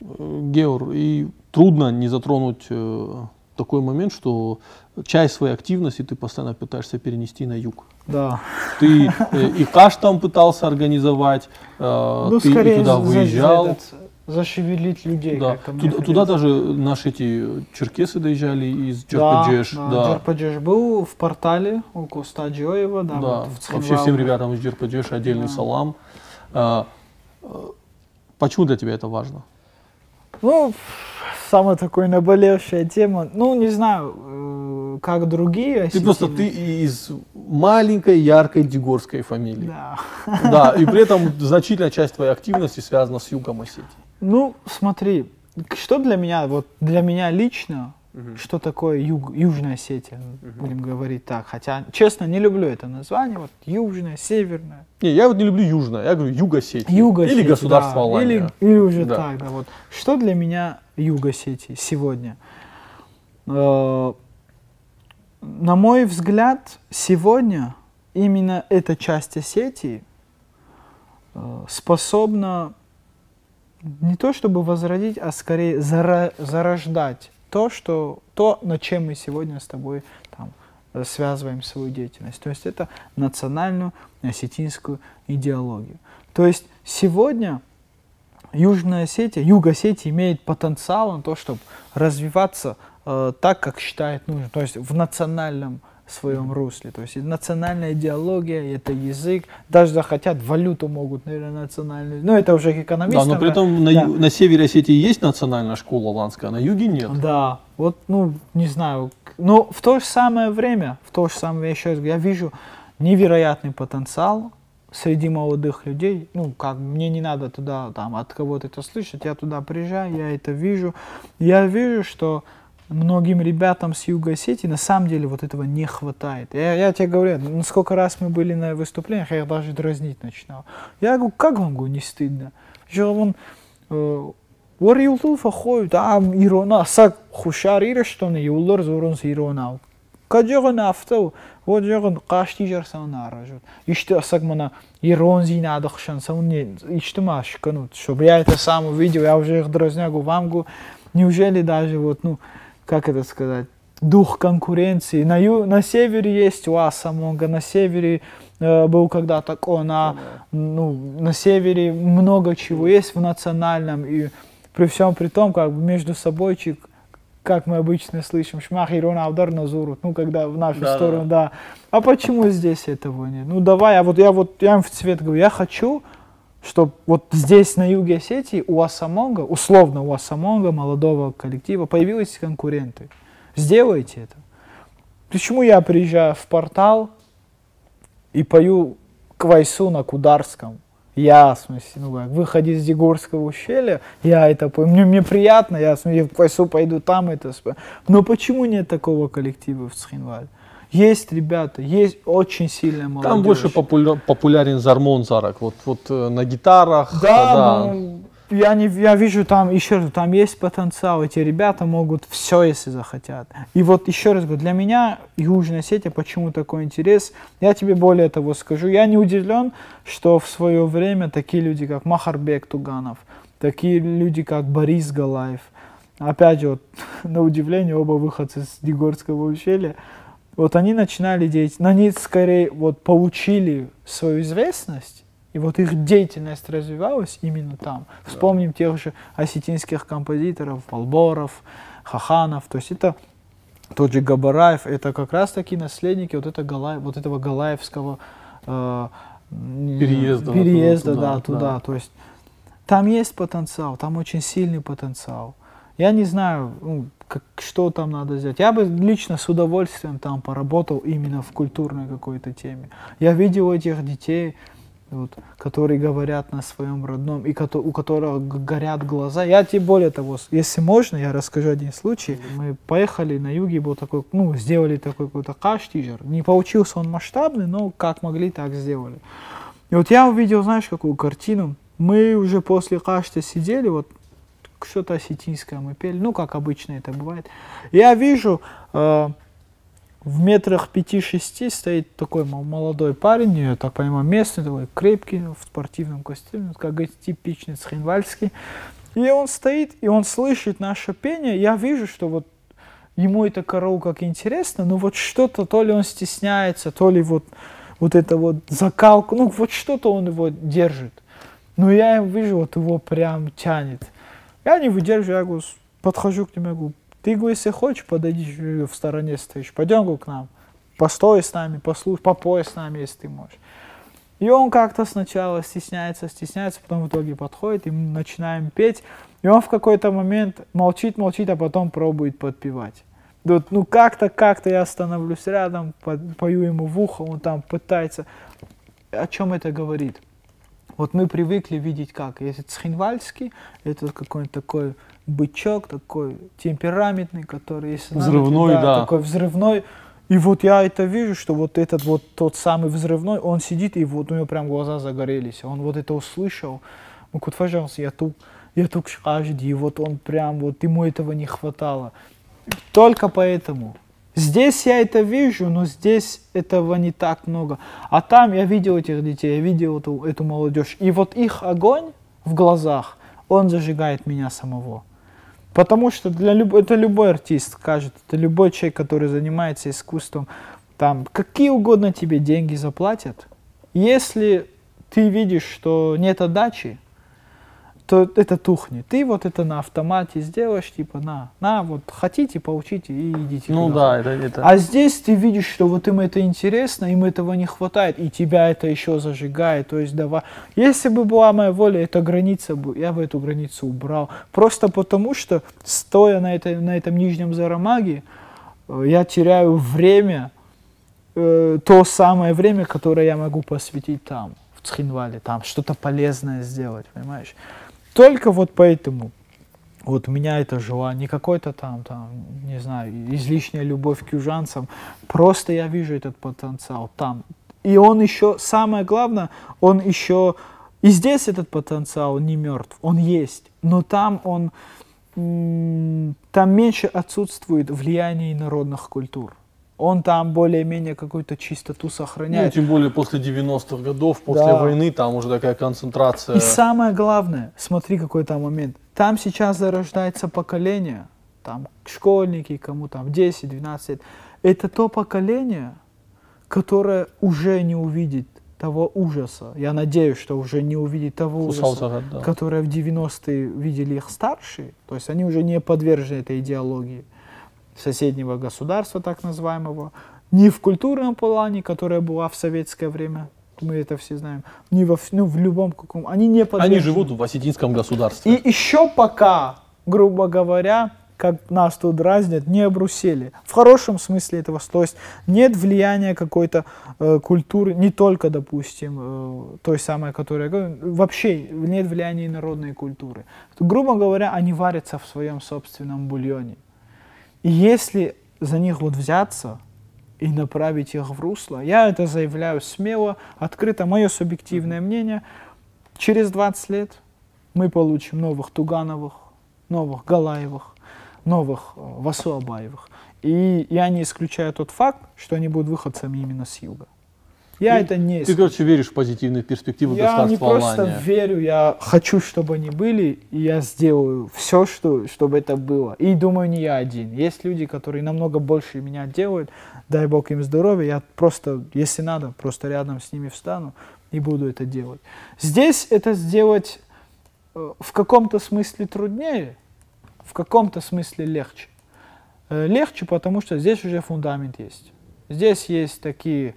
Геор, и трудно не затронуть э, такой момент, что часть своей активности ты постоянно пытаешься перенести на юг. Да. Ты э, и каш там пытался организовать, э, ну, ты и туда выезжал. За, за зашевелить людей. Да. Туда, туда даже наши эти черкесы доезжали из Джерпаджеш. Да, да. Джерпаджеш был в портале у Коста Джоева. Да, да. Вот вообще всем ребятам из Джерпаджеша отдельный да. салам. А, почему для тебя это важно? Ну, самая такая наболевшая тема. Ну, не знаю, э, как другие. Ты просто ты из маленькой, яркой дегорской фамилии. Да. <laughs> Да, и при этом значительная часть твоей активности связана с югом Осетии. Ну, смотри, что для меня, вот для меня лично, что такое юг, Южная Осетия, будем говорить так. Хотя, честно, не люблю это название, вот Южная, Северная. Не, я вот не люблю Южное, я говорю Юг Осетии. Юг Или Осетии, государство да, Алания. Или, или уже Да. так, да. Вот. Что для меня Юг Осетии сегодня? Э, На мой взгляд, сегодня именно эта часть Осетии э, способна не то чтобы возродить, а скорее зара- зарождать то, что, то, над чем мы сегодня с тобой там, э, связываем свою деятельность. То есть это национальную осетинскую идеологию. То есть сегодня Южная Осетия, Юг Осетии имеет потенциал на то, чтобы развиваться э, так, как считает нужным, то есть в национальном своем русле. То есть национальная идеология, это язык, даже захотят, валюту могут, наверное, национальную. Но это уже к Да, но при этом на, да. ю- на севере Осетии есть национальная школа Ланская, а на юге нет. Да, вот, ну, не знаю. Но в то же самое время, в то же самое, я еще раз говорю, я вижу невероятный потенциал среди молодых людей. Ну, как мне не надо туда, там, от кого-то это слышать, я туда приезжаю, я это вижу. Я вижу, что многим ребятам с Юга Осетии на самом деле вот этого не хватает. Я, я тебе говорю, ну, сколько раз мы были на выступлениях, я даже дразнить начинал. Я говорю, как вам говорю, не стыдно? Еще вон э, Ор юлтулфа хойд ам ирона сак хушар ирештоне юллар зорунс иронау. Каджогон афтау, вот жогон кашти жарсан аражут. Иште асак мана ирон зинадахшан сауне иште маш канут. Чтобы я это сам увидел, я уже их дразнягу вам гу. Неужели даже вот, ну, как это сказать, дух конкуренции. На, ю, на севере есть УАСа много, на севере э, был когда-то Кона, ну, на севере много чего есть в национальном, и при всем при том, как бы между собойчик, как мы обычно слышим, шмах и удар на зуру, ну, когда в нашу Да-да-да. сторону, да. А почему здесь этого нет? Ну, давай, я вот, я вот, я им в цвет говорю, я хочу, чтобы вот здесь, на юге Осетии, у Асамонга, условно у Асамонга, молодого коллектива, появились конкуренты. Сделайте это. Почему я приезжаю в портал и пою Квайсу на Кударском? Я, в смысле, ну как, выходе из Егорского ущелья, я это пою. Мне, мне приятно, я, в смысле, в Квайсу пойду там это спою. Но почему нет такого коллектива в Цхинвале? Есть ребята, есть очень сильная молодежь. Там больше популя- популярен Зармон Зарак. Вот, вот э, на гитарах. Да, э, ну, я, не, я вижу там, еще раз, там есть потенциал, эти ребята могут все, если захотят. И вот еще раз говорю, для меня Южная Осетия, почему такой интерес, я тебе более того скажу, я не удивлен, что в свое время такие люди, как Махарбек Туганов, такие люди, как Борис Галаев, опять же, вот, <laughs> на удивление, оба выходцы с Дегорского ущелья, вот они начинали деятельность, но они скорее вот получили свою известность, и вот их деятельность развивалась именно там. Вспомним тех же осетинских композиторов, Балборов, Хаханов, то есть это тот же Габараев, это как раз таки наследники вот, это Галаев, вот этого Галаевского э, Переезда переезда туда, да, туда. да. То есть там есть потенциал, там очень сильный потенциал. Я не знаю, ну, как, что там надо сделать. Я бы лично с удовольствием там поработал именно в культурной какой-то теме. Я видел этих детей, вот, которые говорят на своем родном, и кото- у которых горят глаза. Я тебе более того, если можно, я расскажу один случай. Мы поехали на юге, был такой, ну, сделали такой какой-то каштижер. Не получился он масштабный, но как могли, так сделали. И вот я увидел, знаешь, какую картину. Мы уже после кашта сидели, вот что-то осетинское мы пели, ну, как обычно это бывает. Я вижу, э, в метрах пяти-шести стоит такой мол- молодой парень, я так понимаю, местный, такой крепкий, в спортивном костюме, как говорится, типичный цхинвальский. И он стоит, и он слышит наше пение. Я вижу, что вот ему это караул как интересно, но вот что-то, то ли он стесняется, то ли вот, вот это вот закалку, ну вот что-то он его держит. Но я вижу, вот его прям тянет. Я не выдерживаю, я говорю, подхожу к нему, я говорю, ты, говорю, если хочешь, подойди, э, в стороне стоишь, пойдем говорю, к нам, постой с нами, послушай, попой с нами, если ты можешь. И он как-то сначала стесняется, стесняется, потом в итоге подходит, и мы начинаем петь. И он в какой-то момент молчит, молчит, а потом пробует подпевать. Вот, ну как-то, как-то я становлюсь рядом, пою ему в ухо, он там пытается. О чем это говорит? Вот мы привыкли видеть как, если Цхинвальский, это какой-нибудь такой бычок, такой темпераментный, который, если взрывной, надо, да, да, такой взрывной. И вот я это вижу, что вот этот вот тот самый взрывной, он сидит, и вот у него прям глаза загорелись. Он вот это услышал. Ну, вот, пожалуйста, я тут, я тут и вот он прям, вот ему этого не хватало. Только поэтому. Здесь я это вижу, но здесь этого не так много. А там я видел этих детей, я видел эту, эту молодежь. И вот их огонь в глазах, он зажигает меня самого. Потому что для люб... это любой артист скажет, это любой человек, который занимается искусством, там какие угодно тебе деньги заплатят. Если ты видишь, что нет отдачи, то это тухнет. Ты вот это на автомате сделаешь, типа, на, на, вот хотите, получите и идите. Ну да, это, это. А здесь ты видишь, что вот им это интересно, им этого не хватает, и тебя это еще зажигает. То есть давай. Если бы была моя воля, эта граница бы, я бы эту границу убрал. Просто потому что, стоя на, этой, на этом нижнем зарамаге, э, я теряю время, э, то самое время, которое я могу посвятить там, в Цхинвале, там что-то полезное сделать, понимаешь? Только вот поэтому. Вот у меня это желание, не какой-то там, там, не знаю, излишняя любовь к южанцам, просто я вижу этот потенциал там. И он еще, самое главное, он еще, и здесь этот потенциал не мертв, он есть, но там он, там меньше отсутствует влияние народных культур он там более-менее какую-то чистоту сохраняет. Ну, тем более после 90-х годов, после да. войны, там уже такая концентрация. И самое главное, смотри, какой там момент. Там сейчас зарождается поколение, там школьники, кому там 10-12 лет. Это то поколение, которое уже не увидит того ужаса. Я надеюсь, что уже не увидит того ужаса, да. которое в 90-е видели их старшие. То есть они уже не подвержены этой идеологии соседнего государства, так называемого, ни в культурном плане, которая была в советское время, мы это все знаем, ни во, ну, в любом каком, они не подвержены. Они живут в осетинском государстве. И еще пока, грубо говоря, как нас тут дразнят, не обрусели. В хорошем смысле этого. То есть нет влияния какой-то э, культуры, не только, допустим, э, той самой, которая... Вообще нет влияния народной культуры. Грубо говоря, они варятся в своем собственном бульоне. И если за них вот взяться и направить их в русло, я это заявляю смело, открыто, мое субъективное мнение, через 20 лет мы получим новых Тугановых, новых Галаевых, новых э, Васуабаевых. И я не исключаю тот факт, что они будут выходцами именно с юга. Я ты, это не... Ты, короче, веришь в позитивные перспективы я государства Я не просто Алания. верю, я хочу, чтобы они были, и я сделаю все, что, чтобы это было. И думаю, не я один. Есть люди, которые намного больше меня делают, дай бог им здоровья, я просто, если надо, просто рядом с ними встану и буду это делать. Здесь это сделать э, в каком-то смысле труднее, в каком-то смысле легче. Э, легче, потому что здесь уже фундамент есть. Здесь есть такие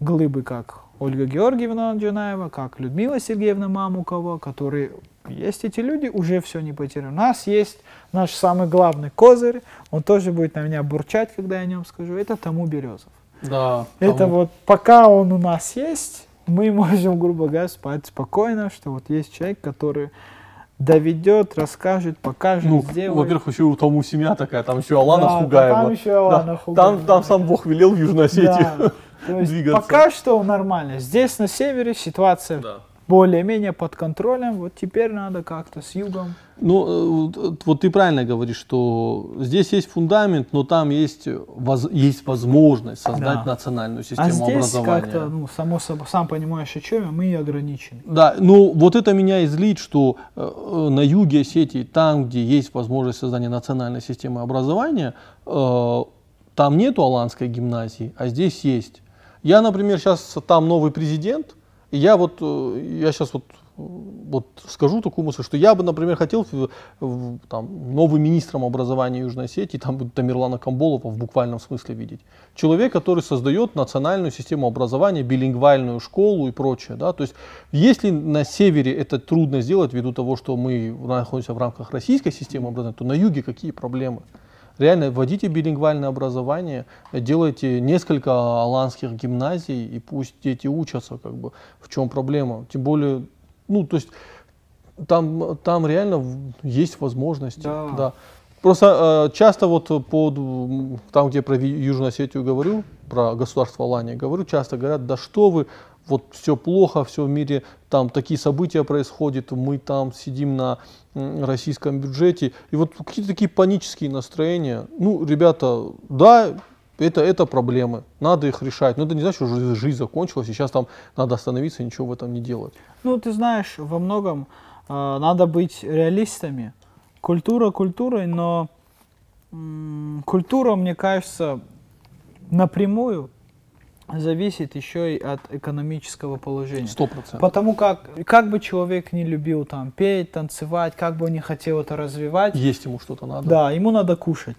глыбы, как Ольга Георгиевна Джанаева, как Людмила Сергеевна Мамукова, которые есть эти люди, уже все не потеряно. У нас есть наш самый главный козырь, он тоже будет на меня бурчать, когда я о нем скажу, это тому Березов. Да. Это тому. вот пока он у нас есть, мы <laughs> можем, грубо говоря, спать спокойно, что вот есть человек, который доведет, расскажет, покажет, ну, сделает. Во-первых, еще у тому семья такая, там еще Алана да, Хугаева. Там еще Алана да, Хугаева. Там, там сам Бог велел в Южной Осетии. Да. <laughs> Двигаться. Пока что нормально. Здесь на севере ситуация да. Более-менее под контролем. Вот теперь надо как-то с югом. Ну, э, вот ты правильно говоришь, что здесь есть фундамент, но там есть, воз, есть возможность создать да. национальную систему а здесь образования. как-то, ну, само собой, сам понимаешь, о чем мы и ограничены. Да, ну вот это меня излит, что э, э, на юге Осетии, там, где есть возможность создания национальной системы образования, э, там нету аланской гимназии, а здесь есть. Я, например, сейчас там новый президент, и я вот, э, я сейчас вот, вот скажу такую мысль, что я бы, например, хотел там, новым министром образования Южной Осетии, там Тамерлана Камболова в буквальном смысле видеть. Человек, который создает национальную систему образования, билингвальную школу и прочее. Да? То есть, если на севере это трудно сделать ввиду того, что мы находимся в рамках российской системы образования, то на юге какие проблемы? Реально вводите билингвальное образование, делайте несколько аланских гимназий, и пусть дети учатся, как бы, в чем проблема. Тем более, ну, то есть, там, там реально есть возможности. Да. да. Просто э, часто вот под, там, где про Южную Осетию говорю, про государство Алания говорю, часто говорят, да что вы, вот все плохо, все в мире, там такие события происходят, мы там сидим на российском бюджете, и вот какие-то такие панические настроения. Ну, ребята, да, это, это проблемы, надо их решать. Но это не значит, что жизнь закончилась, и сейчас там надо остановиться и ничего в этом не делать. Ну, ты знаешь, во многом э, надо быть реалистами. Культура культурой, но м- культура, мне кажется, напрямую зависит еще и от экономического положения. Сто процентов. Потому как, как бы человек не любил там петь, танцевать, как бы он не хотел это развивать, Есть ему что-то надо. да, ему надо кушать.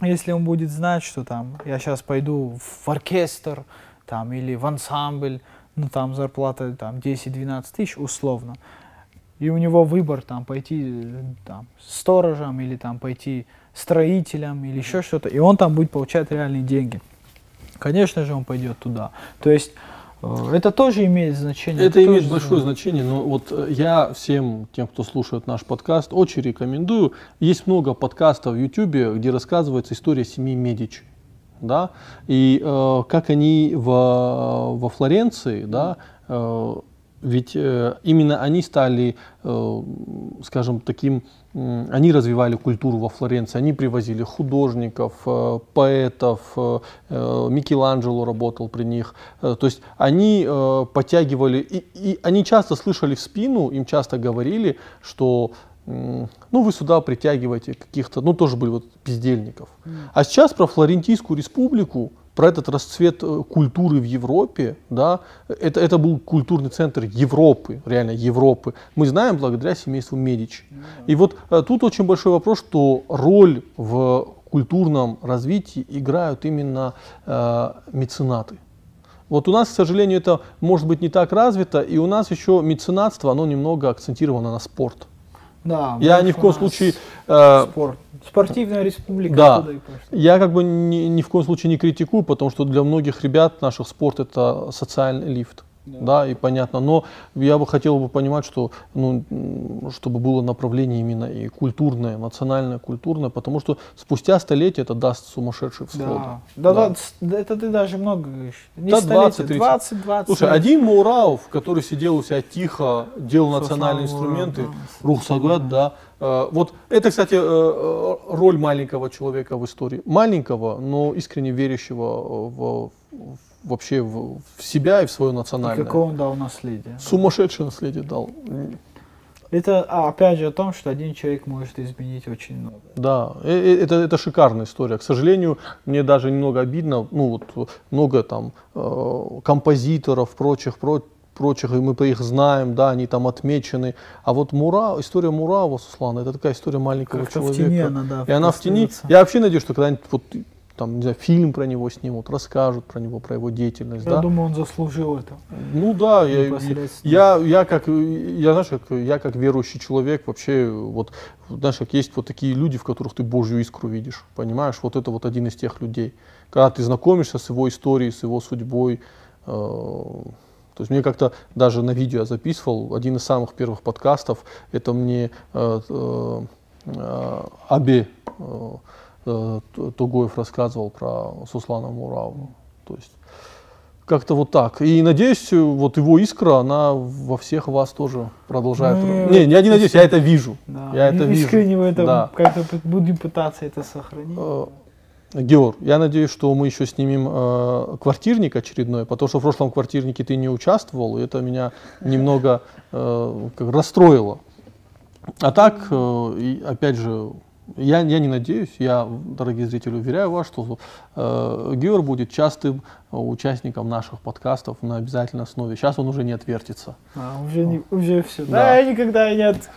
Если он будет знать, что там я сейчас пойду в оркестр там, или в ансамбль, ну там зарплата там 10-12 тысяч условно, и у него выбор там пойти там сторожем или там пойти строителем или еще что-то, и он там будет получать реальные деньги. Конечно же, он пойдет туда. То есть э, это тоже имеет значение. Это имеет тоже большое значение, но вот э, я всем тем, кто слушает наш подкаст, очень рекомендую. Есть много подкастов в YouTube, где рассказывается история семьи Медичи. Да? И э, как они во, во Флоренции, да, э, ведь э, именно они стали, э, скажем, таким, они развивали культуру во Флоренции, они привозили художников, э, поэтов, Микеланджело работал при них, то есть они подтягивали, и, и они часто слышали в спину, им часто говорили, что ну вы сюда притягиваете каких-то, ну тоже были вот бездельников. А сейчас про Флорентийскую республику, про этот расцвет э, культуры в Европе, да, это, это был культурный центр Европы, реально Европы. Мы знаем благодаря семейству Медичи. И вот э, тут очень большой вопрос, что роль в культурном развитии играют именно э, меценаты. Вот у нас, к сожалению, это может быть не так развито, и у нас еще меценатство, оно немного акцентировано на спорт. Да, Я ни в коем случае э, спорт. Спортивная республика. Да. Я как бы ни, ни в коем случае не критикую, потому что для многих ребят наших спорт это социальный лифт. Да. и понятно. Но я бы хотел бы понимать, что, ну, чтобы было направление именно и культурное, национальное, культурное, потому что спустя столетия это даст сумасшедший всход. Да. Да, да, да, это ты даже много говоришь. Не Да, столетие, 20-30. 20, 20. Слушай, один Мураов, который сидел у себя тихо, делал Со национальные инструменты, да, Рух Сагат, да. Э, Вот это, кстати, э, э, роль маленького человека в истории. Маленького, но искренне верящего в, в- вообще в, в себя и в свое И национальное. какое он дал наследие. Сумасшедшее наследие дал. Это а, опять же о том, что один человек может изменить очень много. Да, э, э, это, это шикарная история. К сожалению, мне даже немного обидно, ну вот много там э, композиторов, прочих, про- прочих, и мы их знаем, да, они там отмечены. А вот Мура, история Мурава, Суслана, это такая история маленького Как-то в человека. тени она, да, и она в тени. Я вообще надеюсь, что когда-нибудь вот там, не знаю, фильм про него снимут, расскажут про него, про его деятельность, Я да. думаю, он заслужил это. Ну да, я, я, я как, я, знаешь, как, я как верующий человек вообще, вот, знаешь, как есть вот такие люди, в которых ты Божью искру видишь, понимаешь, вот это вот один из тех людей. Когда ты знакомишься с его историей, с его судьбой, э, то есть мне как-то даже на видео я записывал, один из самых первых подкастов, это мне э, э, э, Абе э, Тугоев рассказывал про Суслана Мураву. То есть как-то вот так. И надеюсь, э, вот его искра, она во всех вас тоже продолжает. Мы Не, я не надеюсь, я это вижу. Да. Я это вижу. Искренне в этом Да. как-то будем пытаться это сохранить. Э, Георг, я надеюсь, что мы еще снимем э, квартирник очередной, потому что в прошлом квартирнике ты не участвовал, и это меня немного э, расстроило. А так, э, и опять же, я, я не надеюсь, я, дорогие зрители, уверяю вас, что э, Георг будет частым э, участником наших подкастов на обязательной основе. Сейчас он уже не отвертится. А, уже, не, уже все. Да. Да. я никогда не, от-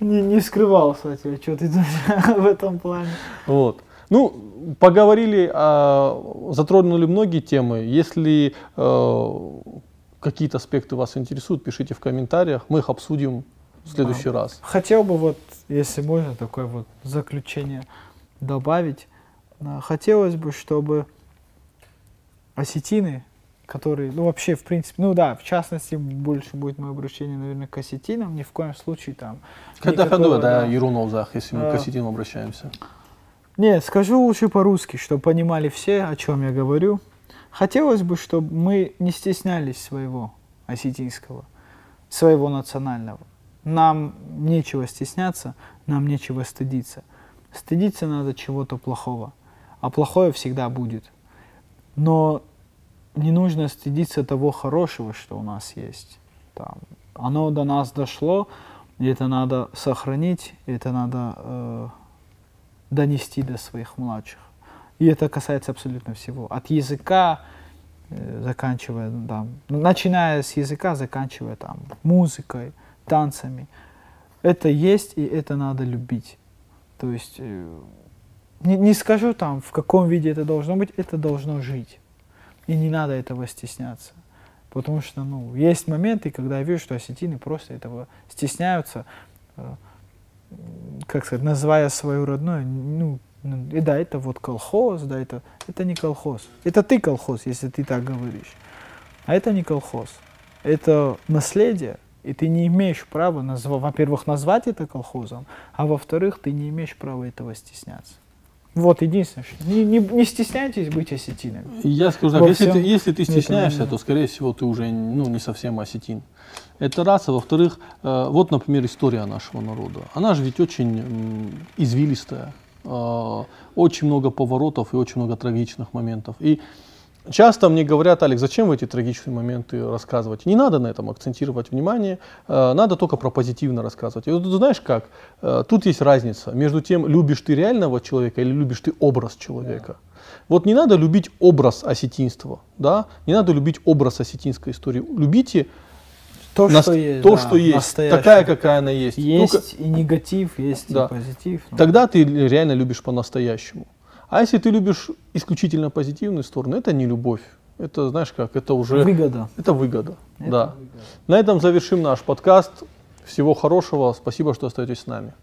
не, не скрывался от тебя, что ты <laughs> в этом плане. Вот. Ну, поговорили, а, затронули многие темы. Если э, какие-то аспекты вас интересуют, пишите в комментариях, мы их обсудим в следующий раз. Хотел бы вот, если можно, такое вот заключение добавить. А, Хотелось бы, чтобы осетины, которые, ну вообще, в принципе, ну да, в частности, больше будет мое обращение, наверное, к осетинам, ни в коем случае там. Когда ходу, да, да. Еруновзах, если мы А. к осетинам обращаемся. Нет, скажу лучше по-русски, чтобы понимали все, о чем я говорю. Хотелось бы, чтобы мы не стеснялись своего осетинского, своего национального. Нам нечего стесняться, нам нечего стыдиться. Стыдиться надо чего-то плохого, а плохое всегда будет. Но не нужно стыдиться того хорошего, что у нас есть. Там, оно до нас дошло, и это надо сохранить, это надо э, донести до своих младших. И это касается абсолютно всего. От языка, э, заканчивая, там, начиная с языка, заканчивая там, музыкой, танцами. Это есть, и это надо любить. То есть, э, не, не скажу там, в каком виде это должно быть, это должно жить. И не надо этого стесняться. Потому что, ну, есть моменты, когда я вижу, что осетины просто этого стесняются, э, как сказать, называя свою родную, ну, ну, и да, это вот колхоз, да, это, это не колхоз. Это ты колхоз, если ты так говоришь. А это не колхоз. Это наследие, и ты не имеешь права, назва- во-первых, назвать это колхозом, а во-вторых, ты не имеешь права этого стесняться. Вот единственное, что не, не, не стесняйтесь быть осетинами. Я скажу так, если ты, если ты стесняешься, то, скорее всего, ты уже ну, не совсем осетин. Это раз. А во-вторых, э, вот, например, история нашего народа. Она же ведь очень извилистая. Э, очень много поворотов и очень много трагичных моментов. И часто мне говорят, Алекс, зачем вы эти трагичные моменты рассказывать? Не надо на этом акцентировать внимание, э, надо только про позитивно рассказывать. И вот знаешь как? Э, тут есть разница между тем, любишь ты реального человека или любишь ты образ человека. Вот не надо любить образ осетинства, да? не надо любить образ осетинской истории. Любите То, нас- что есть. то, да, что есть, настоящее. такая, какая она есть. Есть Только и негатив, есть Да. и позитив. ну. тогда ты реально любишь по-настоящему. А если ты любишь исключительно позитивную сторону, это не любовь. Это, знаешь как, это уже... Выгода. Это выгода. Это да. выгода. На этом завершим наш подкаст. Всего хорошего. Спасибо, что остаетесь с нами.